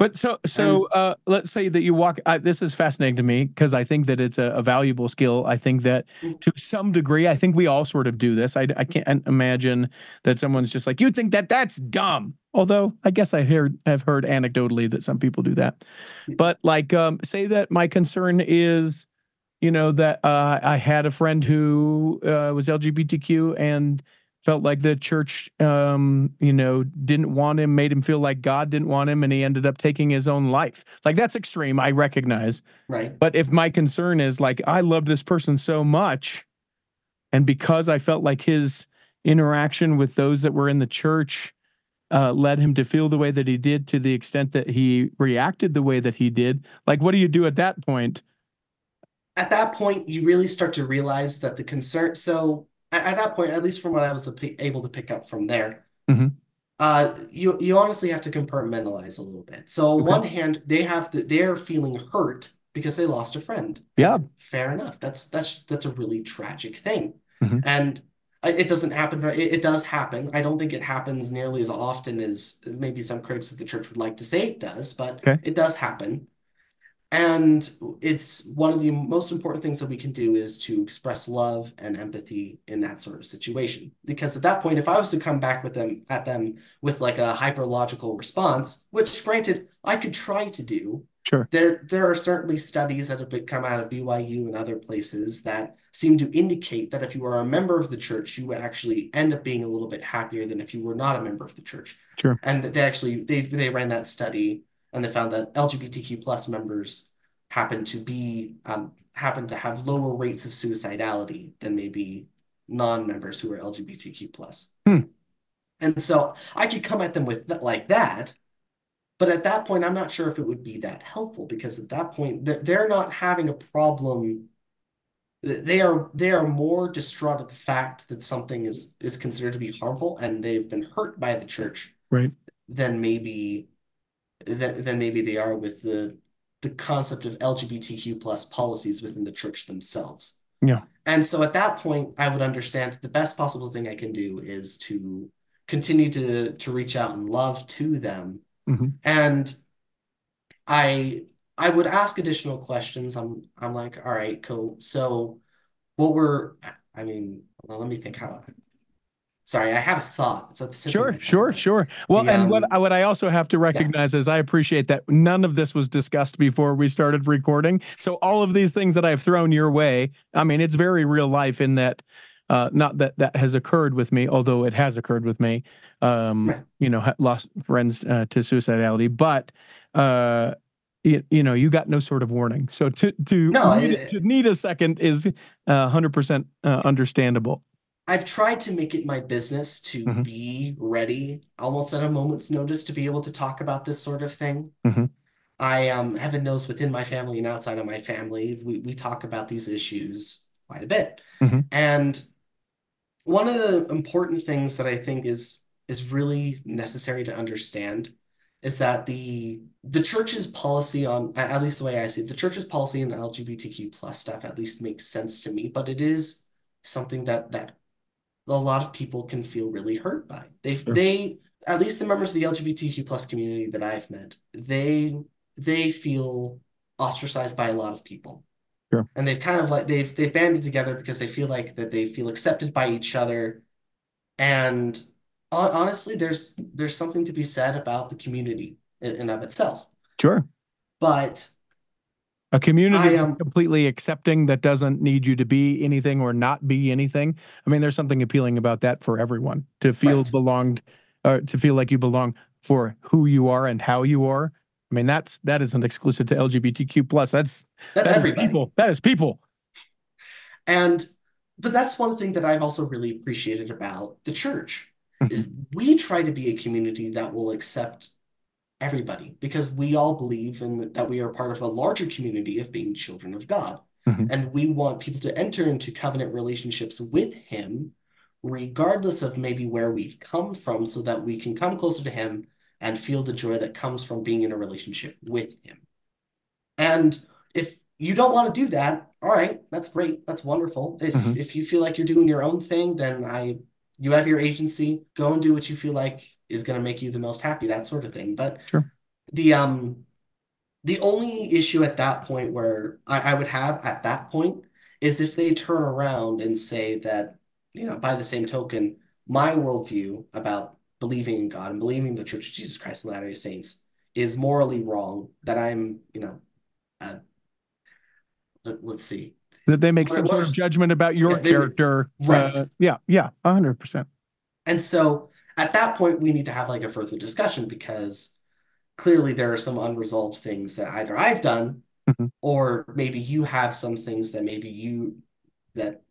But so so uh, let's say that you walk I, this is fascinating to me because i think that it's a, a, valuable skill. I think that mm. to some degree i think we all sort of do this. I, I can't imagine that someone's just like you think that that's dumb. Although i guess i heard have heard anecdotally that some people do that. But like um, say that my concern is you know that uh, I had a friend who uh, was LGBTQ and felt like the church, um, you know, didn't want him, made him feel like God didn't want him, and he ended up taking his own life. Like that's extreme, I recognize. Right. But if my concern is like I loved this person so much, and because I felt like his interaction with those that were in the church uh, led him to feel the way that he did, to the extent that he reacted the way that he did, like what do you do at that point? At that point, you really start to realize that the concern. So at, at that point, at least from what I was able to pick up from there, mm-hmm. uh, you you honestly have to compartmentalize a little bit. So on okay. one hand, they have to they're feeling hurt because they lost a friend. Yeah, fair enough. That's that's that's a really tragic thing, mm-hmm. and it doesn't happen. It, it does happen. I don't think it happens nearly as often as maybe some critics of the church would like to say it does, but okay. it does happen. And it's one of the most important things that we can do is to express love and empathy in that sort of situation. Because at that point, if I was to come back with them at them with like a hyperlogical response, which granted I could try to do, sure. There there are certainly studies that have come out of BYU and other places that seem to indicate that if you are a member of the church, you would actually end up being a little bit happier than if you were not a member of the church. Sure. And they actually they they ran that study and they found that LGBTQ plus members happen to be um, happen to have lower rates of suicidality than maybe non-members who are LGBTQ plus. Hmm. And so I could come at them with th- like that, but at that point, I'm not sure if it would be that helpful because at that point, they're, they're not having a problem. They are they are more distraught at the fact that something is is considered to be harmful and they've been hurt by the church, right? Than maybe than, than maybe they are with the the concept of LGBTQ plus policies within the church themselves. Yeah. And so at that point, I would understand that the best possible thing I can do is to continue to to reach out and love to them. Mm-hmm. And I I would ask additional questions. I'm I'm like, all right, cool. So what were I mean, well, let me think how sorry, I have a thought. Sure, sure, sure. Well, the, and um, what what I also have to recognize yeah. is I appreciate that none of this was discussed before we started recording. So all of these things that I've thrown your way, I mean, it's very real life in that uh, not that that has occurred with me, although it has occurred with me. Um, you know, lost friends uh, to suicidality, but uh, you, you, know, you got no sort of warning. So to to no, need, to need a second is uh, hundred percent uh, understandable. I've tried to make it my business to mm-hmm. be ready, almost at a moment's notice, to be able to talk about this sort of thing. Mm-hmm. I um, heaven knows, within my family and outside of my family, we we talk about these issues quite a bit, mm-hmm. and one of the important things that I think is is really necessary to understand is that the the church's policy on at least the way I see it, the church's policy on LGBTQ plus stuff at least makes sense to me, but it is something that that a lot of people can feel really hurt by. They sure. they at least the members of the LGBTQ plus community that I've met, they they feel ostracized by a lot of people. Sure. And they've kind of like they've they've banded together because they feel like that they feel accepted by each other. And honestly, there's there's something to be said about the community in, in of itself. Sure. But a community um, completely accepting that doesn't need you to be anything or not be anything. I mean, there's something appealing about that for everyone to feel right. belonged, uh, to feel like you belong for who you are and how you are I mean, that's that isn't exclusive to LGBTQ plus. That's that's that everybody. People. That is people. And but that's one thing that I've also really appreciated about the church. Mm-hmm. we try to be a community that will accept everybody because we all believe in that we are part of a larger community of being children of God. Mm-hmm. And we want people to enter into covenant relationships with him regardless of maybe where we've come from so that we can come closer to him and feel the joy that comes from being in a relationship with him. And if you don't want to do that, all right, that's great. That's wonderful. If mm-hmm. if you feel like you're doing your own thing, then I you have your agency. Go and do what you feel like is going to make you the most happy, that sort of thing. But sure. the um the only issue at that point where I, I would have at that point is if they turn around and say that, you know, by the same token, my worldview about believing in God and believing the Church of Jesus Christ and Latter-day Saints is morally wrong, that I'm, you know, uh, let, us see. That they make some what sort of judgment about your yeah, character. right. Uh, yeah, yeah, 100%. And so at that point, we need to have like a further discussion because clearly there are some unresolved things that either I've done mm-hmm. or maybe you have some things that maybe you that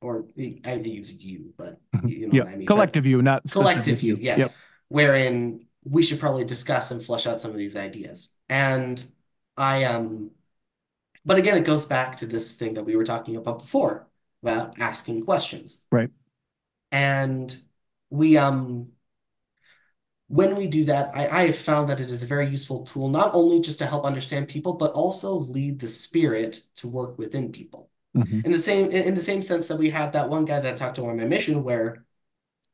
or I use you, but mm-hmm. you know yep. what I mean. Collective but you, not collective you. Yes, yep. wherein we should probably discuss and flesh out some of these ideas. And I um, but again, it goes back to this thing that we were talking about before about asking questions, right? And we um when we do that, I, I have found that it is a very useful tool, not only just to help understand people, but also lead the spirit to work within people. Mm-hmm. In the same in the same sense that we had that one guy that I talked to on my mission where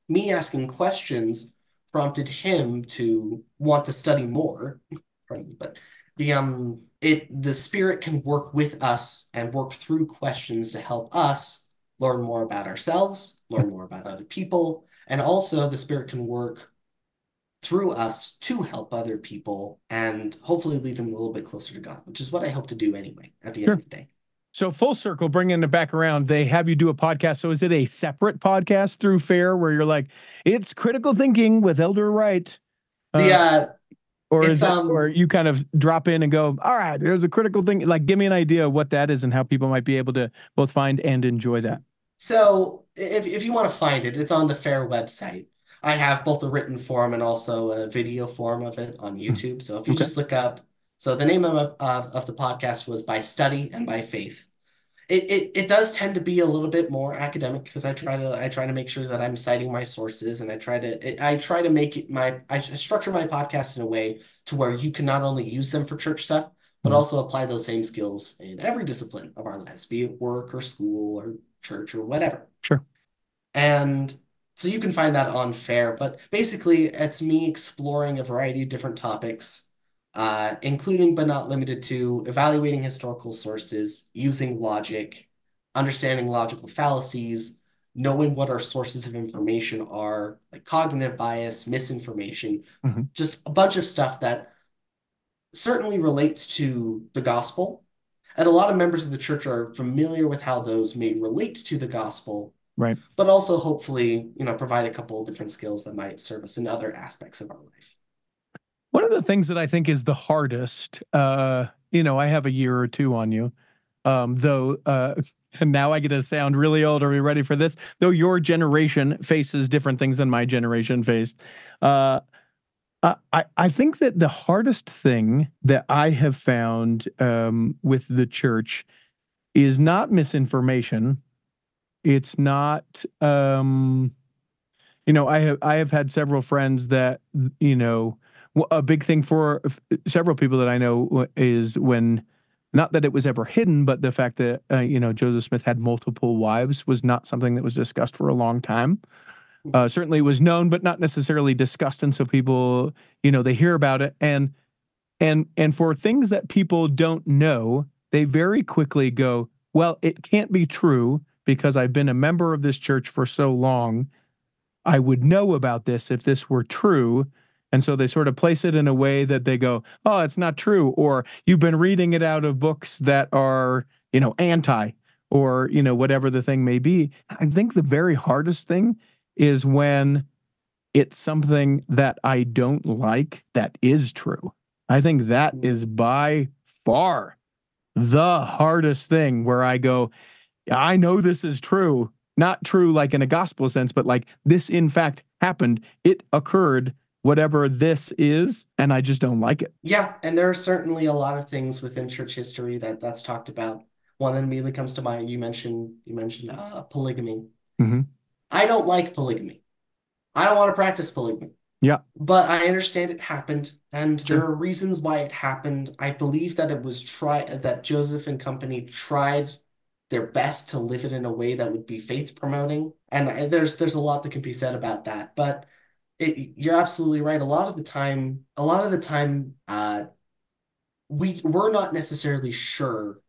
me asking questions prompted him to want to study more. But the um it the spirit can work with us and work through questions to help us learn more about ourselves, learn more about other people, and also the spirit can work through us to help other people and hopefully lead them a little bit closer to God, which is what I hope to do anyway at the sure. end of the day. So full circle, bringing it back around, they have you do a podcast. So is it a separate podcast through Fair where you're like, it's critical thinking with Elder Wright? Uh, the uh, or is um, or you kind of drop in and go, all right, there's a critical thing. Like, give me an idea of what that is and how people might be able to both find and enjoy that. So if if you want to find it, it's on the Fair website. I have both a written form and also a video form of it on hmm. YouTube. So if you okay. just look up so the name of, of, of the podcast was By Study and By Faith. It, it, it does tend to be a little bit more academic because I try to I try to make sure that I'm citing my sources and I try to I try to make it my I structure my podcast in a way to where you can not only use them for church stuff but mm-hmm. also apply those same skills in every discipline of our lives, be it work or school or church or whatever. Sure. And so you can find that on Fair, but basically it's me exploring a variety of different topics uh, including but not limited to evaluating historical sources, using logic, understanding logical fallacies, knowing what our sources of information are, like cognitive bias, misinformation, Mhm. just a bunch of stuff that certainly relates to the gospel. And a lot of members of the church are familiar with how those may relate to the gospel, Right. but also hopefully, you know, provide a couple of different skills that might serve us in other aspects of our life. One of the things that I think is the hardest, uh, you know, I have a year or two on you, um, though, uh, and now I get to sound really old. Are we ready for this? Though your generation faces different things than my generation faced. Uh, I- I, think that the hardest thing that I have found um, with the church is not misinformation. It's not, um, you know, I have I have had several friends that you know a big thing for several people that I know is when not that it was ever hidden, but the fact that uh, you know Joseph Smith had multiple wives was not something that was discussed for a long time. Uh, certainly, was known, but not necessarily discussed, and so people, you know, they hear about it, and and and for things that people don't know, they very quickly go, "Well, it can't be true because I've been a member of this church for so long. I would know about this if this were true." And so they sort of place it in a way that they go, oh, it's not true. Or you've been reading it out of books that are, you know, anti or, you know, whatever the thing may be. I think the very hardest thing is when it's something that I don't like that is true. I think that is by far the hardest thing where I go, I know this is true. Not true like in a gospel sense, but like this in fact happened. It occurred whatever this is, and I just don't like it. Yeah, and there are certainly a lot of things within church history that that's talked about. One that immediately comes to mind, you mentioned you mentioned uh, polygamy. Mhm. I don't like polygamy. I don't want to practice polygamy. Yeah. But I understand it happened, and Sure. there are reasons why it happened. I believe that it was try that Joseph and company tried their best to live it in a way that would be faith promoting. And I- there's there's a lot that can be said about that. But it, you're absolutely right. A lot of the time, a lot of the time, uh, we we're not necessarily sure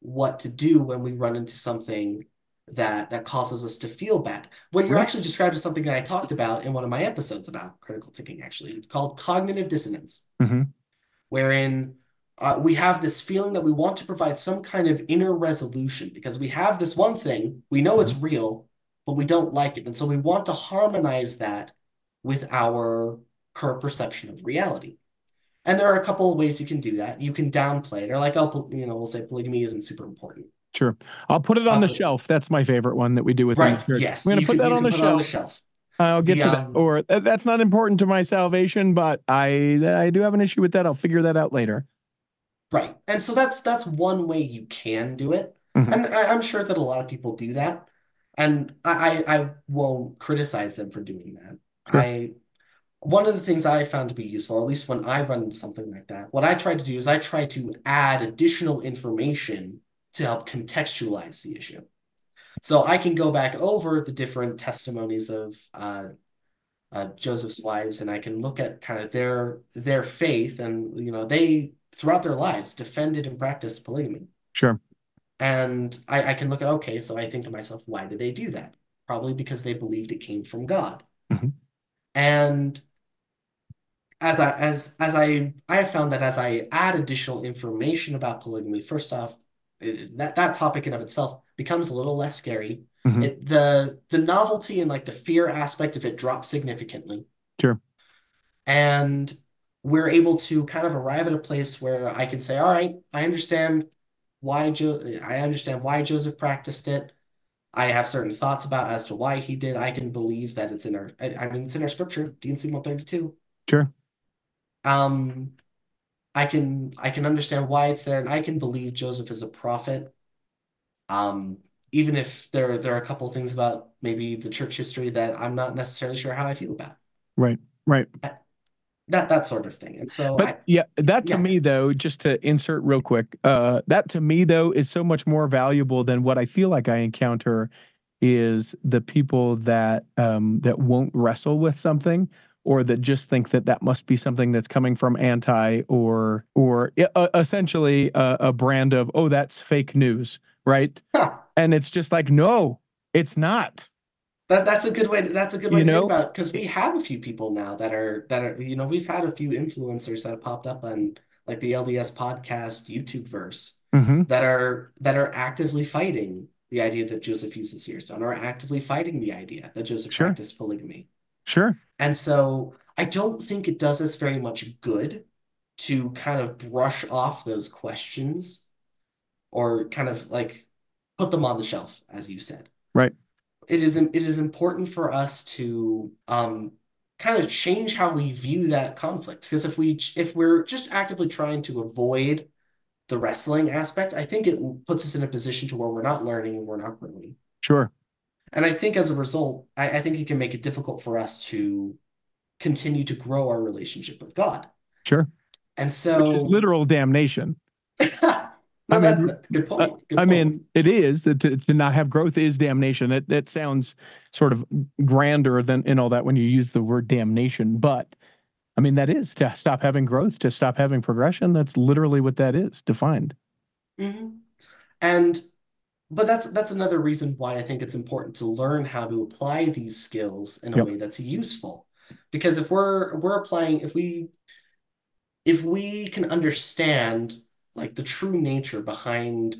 what to do when we run into something that that causes us to feel bad. What you're actually described is something that I talked about in one of my episodes about critical thinking, actually. It's called cognitive dissonance, Mhm. wherein uh, we have this feeling that we want to provide some kind of inner resolution because we have this one thing, we know it's real, but we don't like it. And so we want to harmonize that with our current perception of reality. And there are a couple of ways you can do that. You can downplay it, or like, oh, you know, we'll say polygamy isn't super important. Sure. I'll put it on the Uh, shelf. That's my favorite one that we do with Right. the church. Yes. I'm going to put that on the put on the shelf. I'll get The, to that. um, Or "Uh, that's not important to my salvation, but I I do have an issue with that. I'll figure that out later. Right. And so that's that's one way you can do it. Mhm. And I, I'm sure that a lot of people do that. And I, I, I won't criticize them for doing that. Sure. I one of the things I found to be useful, at least when I run into something like that, what I try to do is I try to add additional information to help contextualize the issue. So I can go back over the different testimonies of uh, uh, Joseph's wives, and I can look at kind of their their faith, and you know they throughout their lives defended and practiced polygamy. Sure. And I, I can look at, okay, so I think to myself, why did they do that? Probably because they believed it came from God. Mhm. And as I as as I I have found that as I add additional information about polygamy, first off, it, that that topic in of itself becomes a little less scary. Mhm. It, the the novelty and like the fear aspect of it drops significantly. Sure. And we're able to kind of arrive at a place where I can say, all right, I understand why Jo I understand why Joseph practiced it. I have certain thoughts about as to why he did. I can believe that it's in our I, I mean it's in our scripture, D&C 132. Sure. Um I can I can understand why it's there and I can believe Joseph is a prophet. Um even if there there are a couple of things about maybe the church history that I'm not necessarily sure how I feel about. Right. Right. That that sort of thing. And so But I, yeah, that to yeah. me though, just to insert real quick, uh, that to me though is so much more valuable than what I feel like I encounter is the people that um, that won't wrestle with something or that just think that that must be something that's coming from anti or or uh, essentially a, a, brand of oh that's fake news right huh. and it's just like no it's not that, that's a good way to, that's a good way you to know? think about it because we have a few people now that are that are you know we've had a few influencers that have popped up on like the lds podcast youtube verse mm-hmm. that are that are actively fighting the idea that joseph uses seer stone or actively fighting the idea that joseph sure. practiced polygamy Sure. And so I don't think it does us very much good to kind of brush off those questions or kind of like put them on the shelf, as you said. Right. It is it is important for us to um, kind of change how we view that conflict because if we if we're just actively trying to avoid the wrestling aspect, I think it puts us in a position to where we're not learning and we're not growing. Sure. And I think as a result, I, I think it can make it difficult for us to continue to grow our relationship with God. Sure. And so Which is literal damnation. No, I mean, that, good point. Good I point. mean, it is to, to not have growth is damnation. It that sounds sort of grander than in all that when you use the word damnation, but I mean that is to stop having growth, to stop having progression. That's literally what that is defined. Mm-hmm. And but that's that's another reason why I think it's important to learn how to apply these skills in a yep. way that's useful. Because if we're we're applying if we if we can understand like the true nature behind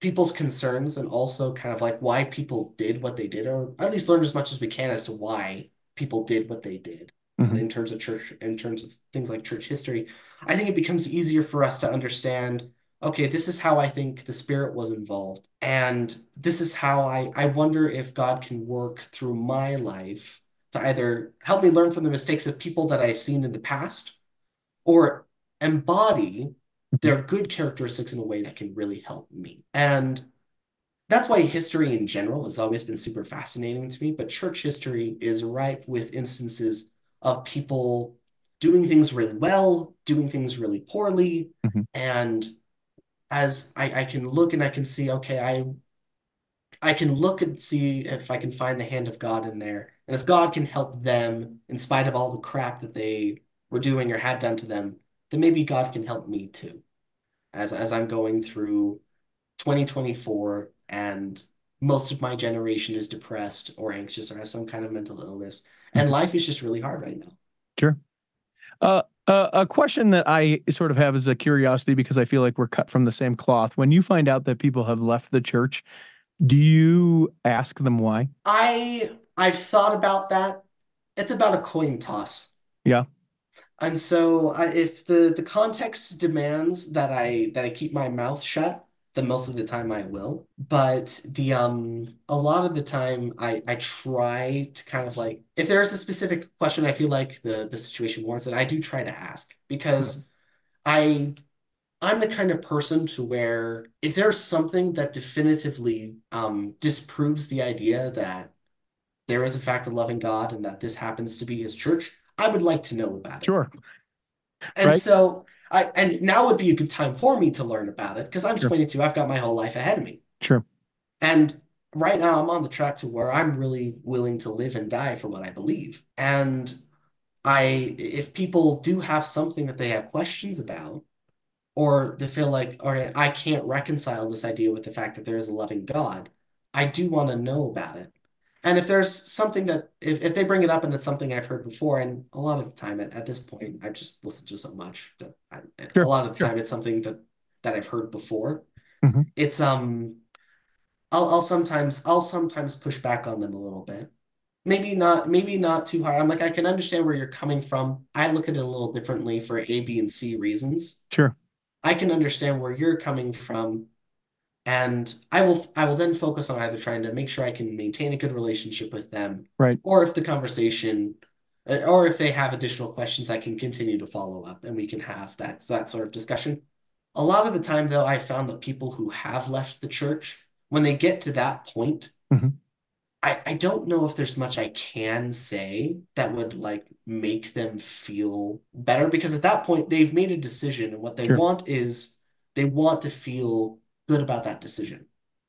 people's concerns and also kind of like why people did what they did or at least learn as much as we can as to why people did what they did mm-hmm. in terms of church in terms of things like church history i think it becomes easier for us to understand okay, this is how I think the spirit was involved. And this is how I, I wonder if God can work through my life to either help me learn from the mistakes of people that I've seen in the past or embody their good characteristics in a way that can really help me. And that's why history in general has always been super fascinating to me. But church history is ripe with instances of people doing things really well, doing things really poorly, mm-hmm. and as I, I can look and I can see, okay, I I can look and see if I can find the hand of God in there. And if God can help them in spite of all the crap that they were doing or had done to them, then maybe God can help me too. As as I'm going through 2024 and most of my generation is depressed or anxious or has some kind of mental illness. And mm-hmm. life is just really hard right now. Sure. Uh, uh, a question that I sort of have as a curiosity because I feel like we're cut from the same cloth. When you find out that people have left the church, do you ask them why? I I've thought about that. It's about a coin toss. Yeah. And so I, if the the context demands that I that I keep my mouth shut, then most of the time I will. But the um a lot of the time I I try to kind of like if there's a specific question I feel like the the situation warrants it, I do try to ask because I I'm the kind of person to where if there's something that definitively um disproves the idea that there is in fact a loving God and that this happens to be his church, I would like to know about it. Sure. And right? so I, and now would be a good time for me to learn about it because I'm sure. 22. I've got my whole life ahead of me. Sure. And right now I'm on the track to where I'm really willing to live and die for what I believe. And I, if people do have something that they have questions about, or they feel like, all right, I can't reconcile this idea with the fact that there is a loving God, I do want to know about it. And if there's something that if, if they bring it up and it's something I've heard before, and a lot of the time at, at this point I've just listened to so much that I, sure, a lot of the sure. time it's something that that I've heard before. Mm-hmm. It's um I'll I'll sometimes I'll sometimes push back on them a little bit. Maybe not maybe not too hard. I'm like I can understand where you're coming from. I look at it a little differently for A, B, and C reasons. Sure. I can understand where you're coming from and I will I will then focus on either trying to make sure I can maintain a good relationship with them, right? Or if the conversation, uh, or if they have additional questions, I can continue to follow up, and we can have that that sort of discussion. A lot of the time, though, I found that people who have left the church, when they get to that point, mm-hmm. I I don't know if there's much I can say that would like make them feel better because at that point they've made a decision, and what they sure. want is they want to feel good about that decision.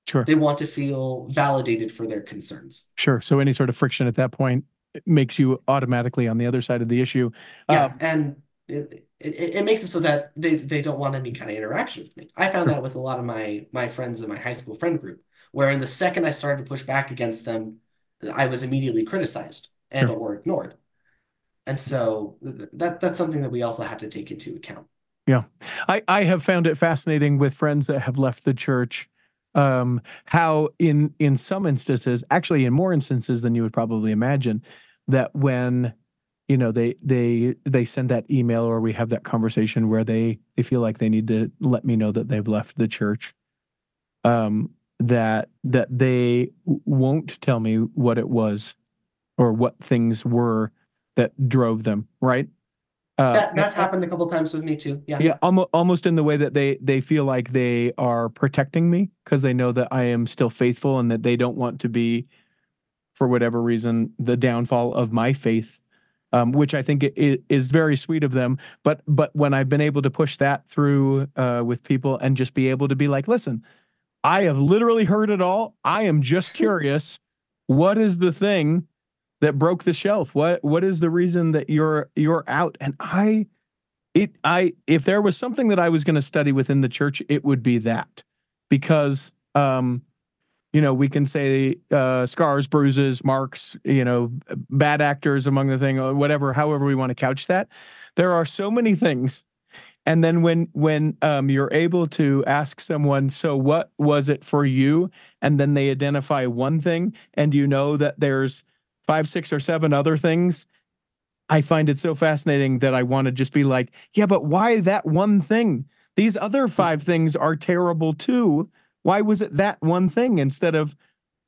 Sure. They want to feel validated for their concerns. Sure. So any sort of friction at that point makes you automatically on the other side of the issue. Yeah, Uh, and it, it, it makes it so that they, they don't want any kind of interaction with me. I found that with a lot of my my friends in my high school friend group, where in the second I started to push back against them, I was immediately criticized and Sure. or ignored. And so th- that that's something that we also have to take into account. I, I have found it fascinating with friends that have left the church um, how in in some instances actually in more instances than you would probably imagine that when you know they they they send that email or we have that conversation where they they feel like they need to let me know that they've left the church um that that they won't tell me what it was or what things were that drove them right uh, That that's happened a couple times with me too. Yeah. yeah, almost almost in the way that they they feel like they are protecting me because they know that I am still faithful and that they don't want to be, for whatever reason, the downfall of my faith, um, which I think is very sweet of them. But but when I've been able to push that through uh, with people and just be able to be like, listen, I have literally heard it all. I am just curious. What is the thing that broke the shelf? What what is the reason that you're you're out? And I it I if there was something that I was going to study within the church, it would be that. Because um you know, we can say uh scars, bruises, marks, you know, bad actors among the thing or whatever, however we want to couch that. There are so many things. And then when when um you're able to ask someone, so what was it for you? And then they identify one thing and you know that there's five, six, or seven other things I find it so fascinating that I want to just be like, yeah, but why that one thing? These other five things are terrible too. Why was it that one thing instead of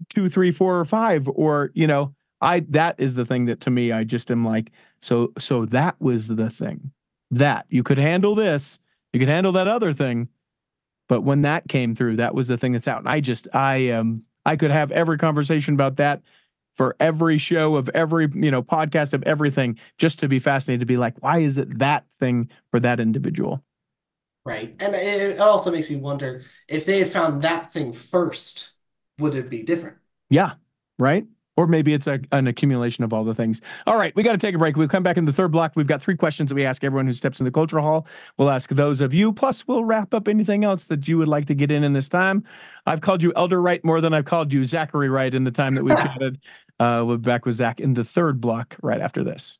two, three, four, or five? Or, you know, I that is the thing that to me I just am like, so so that was the thing. That you could handle this, you could handle that other thing. But when that came through, that was the thing that's out. And I just I um I could have every conversation about that for every show of every you know podcast of everything just to be fascinated to be like why is it that thing for that individual Right. And it also makes you wonder if they had found that thing first, would it be different? yeah right or maybe it's a, an accumulation of all the things. All right we got to take a break. We'll come back in the third block. We've got three questions that we ask everyone who steps in the cultural hall. We'll ask those of you plus we'll wrap up anything else that you would like to get in in this time. I've called you elder Wright more than i've called you zachary Wright in the time that we've chatted. Uh, we'll be back with zach in the third block right after this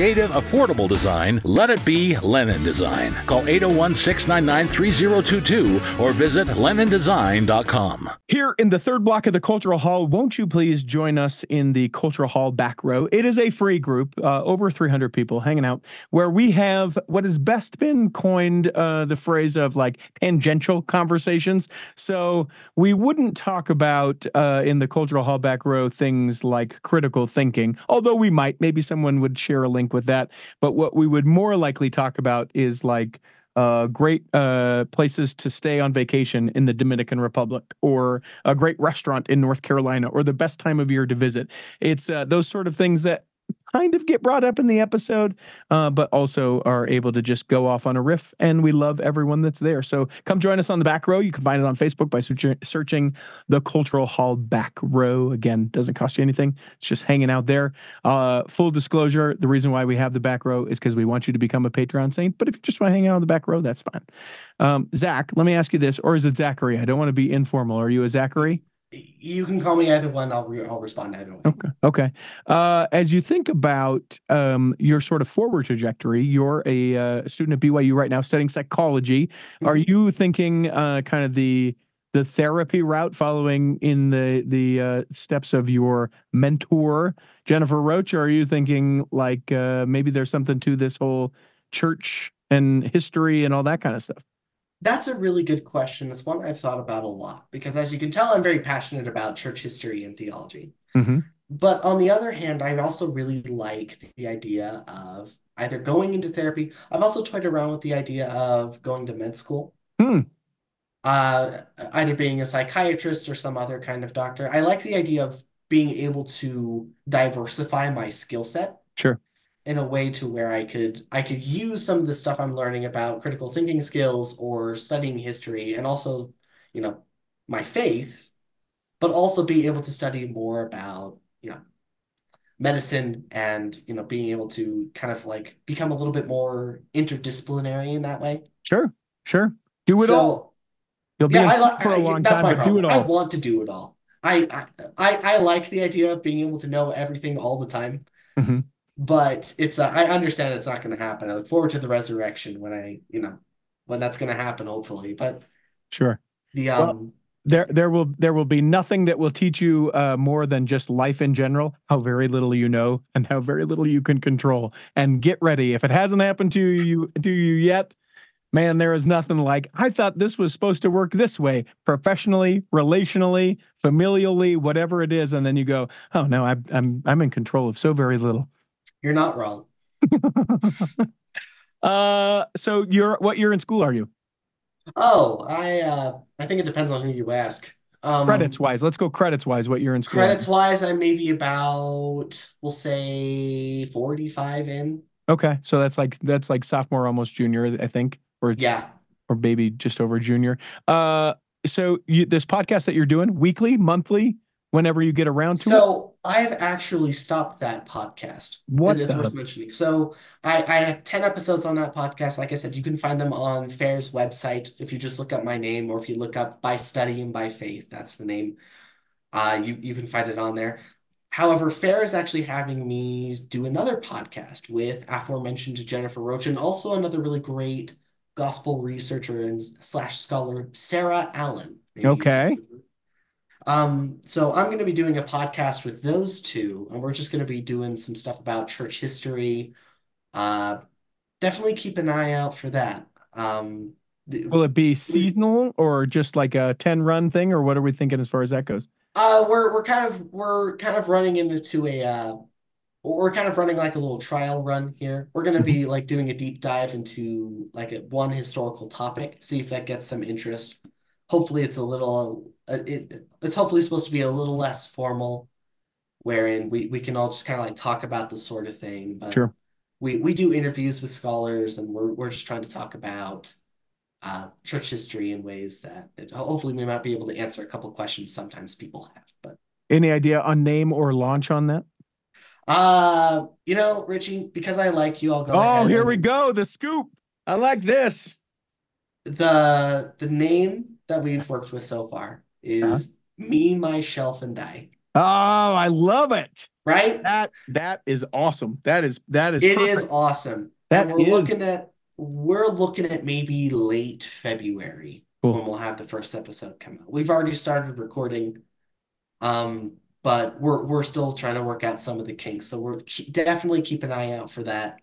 affordable design, let it be Lennon Design. Call 801 699 3022 or visit LennonDesign.com. Here in the third block of the Cultural Hall, won't you please join us in the Cultural Hall back row? It is a free group, uh, over 300 people hanging out, where we have what has best been coined uh, the phrase of like tangential conversations. So we wouldn't talk about uh, in the Cultural Hall back row things like critical thinking, although we might. Maybe someone would share a link with that. But what we would more likely talk about is like uh, great uh, places to stay on vacation in the Dominican Republic, or a great restaurant in North Carolina, or the best time of year to visit. It's uh, those sort of things that kind of get brought up in the episode, uh, but also are able to just go off on a riff. And we love everyone that's there. So come join us on the back row. You can find it on Facebook by searching, the Cultural Hall back row. Again, doesn't cost you anything. It's just hanging out there. Uh, full disclosure: the reason why we have the back row is because we want you to become a Patreon saint. But if you just want to hang out on the back row, that's fine. Um, Zach, let me ask you this, or is it Zachary? I don't want to be informal. Are you a Zachary? You can call me either one. I'll re- I'll respond either way. Okay. Okay. Uh, as you think about um, your sort of forward trajectory, you're a uh, student at BYU right now studying psychology. Are Mhm. you thinking uh, kind of the the therapy route, following in the the uh, steps of your mentor Jennifer Roach, or are you thinking like uh, maybe there's something to this whole church and history and all that kind of stuff? That's a really good question. It's one I've thought about a lot because, as you can tell, I'm very passionate about church history and theology. Mm-hmm. but on the other hand, I also really like the idea of either going into therapy. I've also toyed around with the idea of going to med school. Hmm. Uh, either being a psychiatrist or some other kind of doctor. I like the idea of being able to diversify my skill set Sure. In a way to where I could I could use some of the stuff I'm learning about critical thinking skills or studying history and also, you know, my faith, but also be able to study more about, you know, medicine and, you know, being able to kind of like become a little bit more interdisciplinary in that way. Sure. Sure. Do it So, all. You'll be yeah, I like for a long that's time, my but do it problem. I want to do it all. I, I I I like the idea of being able to know everything all the time. Mhm. But it's uh, I understand it's not going to happen. I look forward to the resurrection when I, you know, when that's going to happen, hopefully. But Sure. the Well, um, There, there will, there will be nothing that will teach you uh, more than just life in general. How very little you know, and how very little you can control. And get ready. If it hasn't happened to you, to you yet, man, there is nothing like. I thought this was supposed to work this way, professionally, relationally, familially, whatever it is, and then you go, oh no, I, I'm, I'm in control of so very little. You're not wrong. uh, so you're, what year in school are you? Oh, I uh, I think it depends on who you ask. Um, Credits wise, let's go credits wise. What year in school? credits wise, I may be about, we'll say 45 in. Okay, so that's like that's like sophomore, almost junior, I think, or Yeah. or maybe just over junior. Uh, so you, this podcast that you're doing weekly, monthly, whenever you get around to it. So I've actually stopped that podcast. What is worth mentioning. So I, I have 10 episodes on that podcast. Like I said, you can find them on FAIR's website. If you just look up my name or if you look up by study and by faith, that's the name. Uh, you, you can find it on there. However, FAIR is actually having me do another podcast with aforementioned Jennifer Roach and also another really great gospel researcher and slash scholar, Sarah Allen. Maybe Okay. Heard of her. Um, so I'm going to be doing a podcast with those two, and we're just going to be doing some stuff about church history. Uh, definitely keep an eye out for that. Um, the- Will it be seasonal or just like a ten run thing, or what are we thinking as far as that goes? uh, we're we're kind of we're kind of running into a uh, we're kind of running like a little trial run here. We're going to be like doing a deep dive into like a, one historical topic, see if that gets some interest. Hopefully, it's a little it it's hopefully supposed to be a little less formal, wherein we we can all just kind of like talk about this sort of thing. But Sure. we we do interviews with scholars, and we're we're just trying to talk about uh, church history in ways that it, hopefully we might be able to answer a couple questions sometimes people have. But Any idea on name or launch on that? uh, you know, Richie, because I like you, I'll go Oh, here we go. The scoop. I like this. The the name that we've worked with so far is Me, Myself, and I. Oh, I love it. Right? That that is awesome. That is that is It perfect. is awesome. That And we're is- looking at we're looking at maybe late February Cool. when we'll have the first episode come out. We've already started recording, um, but we're we're still trying to work out some of the kinks. So we're keep, definitely keep an eye out for that.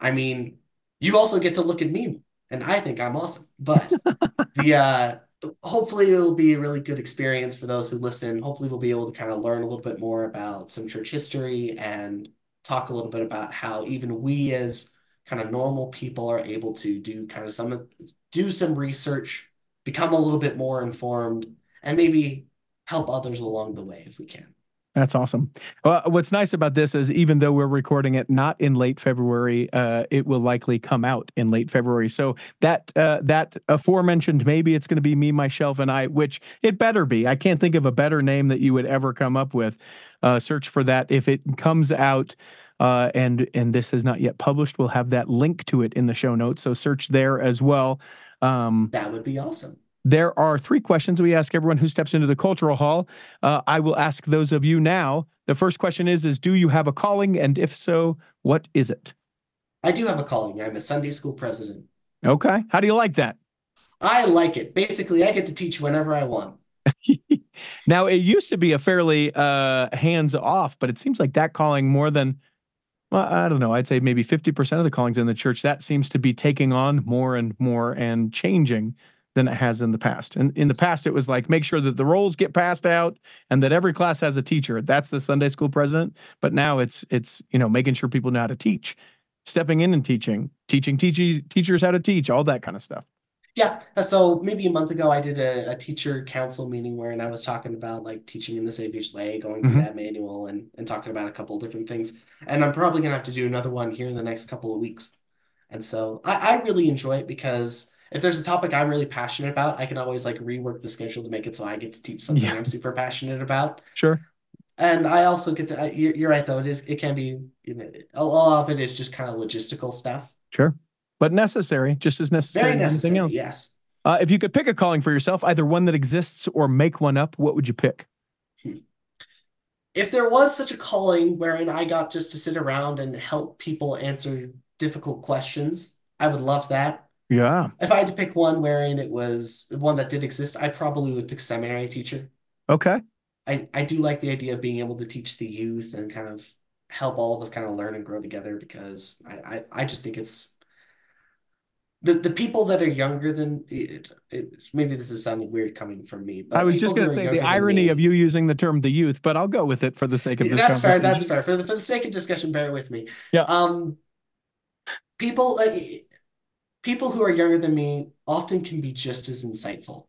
I mean, you also get to look at me, and I think I'm awesome. But the uh, hopefully it'll be a really good experience for those who listen. Hopefully we'll be able to kind of learn a little bit more about some church history and talk a little bit about how even we as kind of normal people are able to do kind of some do some research, become a little bit more informed, and maybe help others along the way if we can. That's awesome. Well, what's nice about this is even though we're recording it not in late February, uh, it will likely come out in late February. So that uh, that aforementioned, maybe it's going to be me, myself, and I, which it better be. I can't think of a better name that you would ever come up with. Uh, search for that if it comes out. Uh, and and this is not yet published. We'll have that link to it in the show notes. So search there as well. Um, That would be awesome. There are three questions we ask everyone who steps into the cultural hall. Uh, I will ask those of you now. The first question is: Is do you have a calling, and if so, what is it? I do have a calling. I'm a Sunday school president. Okay, how do you like that? I like it. Basically, I get to teach whenever I want. now it used to be a fairly uh, hands off, but it seems like that calling more than well, I don't know. I'd say maybe fifty percent of the callings in the church that seems to be taking on more and more and changing than it has in the past. And in the past, it was like make sure that the roles get passed out and that every class has a teacher. That's the Sunday school president. But now it's it's you know making sure people know how to teach, stepping in and teaching, teaching teachers how to teach, all that kind of stuff. Yeah. Uh, so maybe a month ago, I did a, a teacher council meeting where and I was talking about like teaching in the Savior's Way, going through Mhm. that manual and, and talking about a couple of different things. And I'm probably going to have to do another one here in the next couple of weeks. And so I, I really enjoy it because if there's a topic I'm really passionate about, I can always like rework the schedule to make it so I get to teach something Yeah. I'm super passionate about. Sure. And I also get to, I- you're, you're right though, it is, it can be, you know, a lot of it is just kind of logistical stuff. Sure. But necessary, just as necessary Very as necessary, else. yes. Uh, if you could pick a calling for yourself, either one that exists or make one up, what would you pick? if there was such a calling wherein I got just to sit around and help people answer difficult questions, I would love that. Yeah. If I had to pick one wherein it was one that did exist, I probably would pick seminary teacher. Okay. I, I do like the idea of being able to teach the youth and kind of help all of us kind of learn and grow together because I, I, I just think it's the, the people that are younger than it, it, maybe this is sounding weird coming from me, but I was just going to say the irony me- of you using the term the youth, but I'll go with it for the sake of this that's fair. That's fair. For the for the sake of discussion, bear with me. Yeah. Um, people, uh, people who are younger than me often can be just as insightful.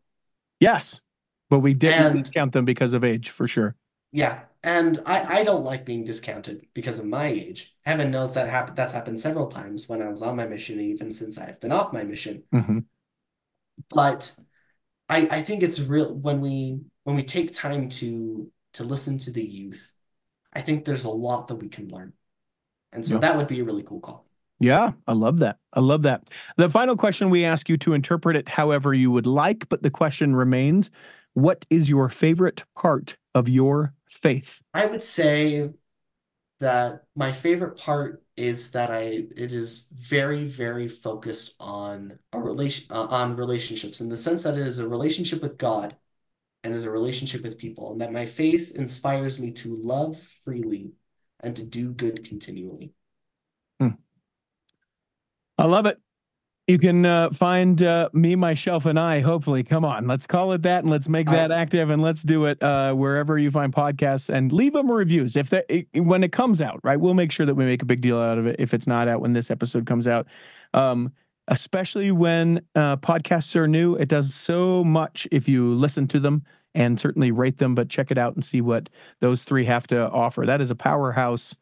Yes. But we didn't And- discount them because of age, for sure. Yeah, and I I don't like being discounted because of my age. Heaven knows that happened. That's happened several times when I was on my mission, even since I've been off my mission. hmm But I I think it's real when we when we take time to to listen to the youth. I think there's a lot that we can learn, and so Yeah. that would be a really cool call. Yeah, I love that. I love that. The final question we ask you to interpret it however you would like, but the question remains what is your favorite part of your faith? I would say that my favorite part is that I it is very very focused on a relation uh, on relationships in the sense that it is a relationship with God and is a relationship with people and that my faith inspires me to love freely and to do good continually. I love it. You can uh, find uh, me, myself, and I. Hopefully, come on, let's call it that, and let's make that active, and let's do it uh, wherever you find podcasts, and leave them reviews if that when it comes out. Right, we'll make sure that we make a big deal out of it if it's not out when this episode comes out. Um, especially when uh, podcasts are new, it does so much if you listen to them and certainly rate them. But check it out and see what those three have to offer. That is a powerhouse.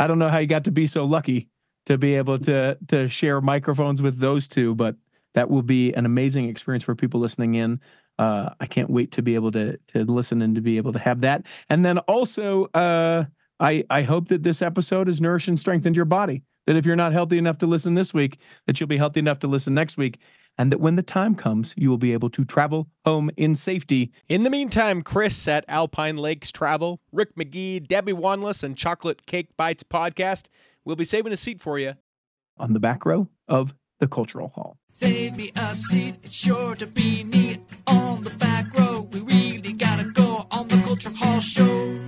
I don't know how you got to be so lucky to be able to to share microphones with those two, but that will be an amazing experience for people listening in. Uh, I can't wait to be able to to listen and to be able to have that. And then also, uh, I I hope that this episode has nourished and strengthened your body. That if you're not healthy enough to listen this week, that you'll be healthy enough to listen next week, and that when the time comes, you will be able to travel home in safety. In the meantime, Chris at Alpine Lakes Travel, Rick McGee, Debbie Wanless, and Chocolate Cake Bites podcast will be saving a seat for you. on the back row of the Cultural Hall. Save me a seat, it's sure to be neat on the back row. We really gotta go on the Culture Hall show.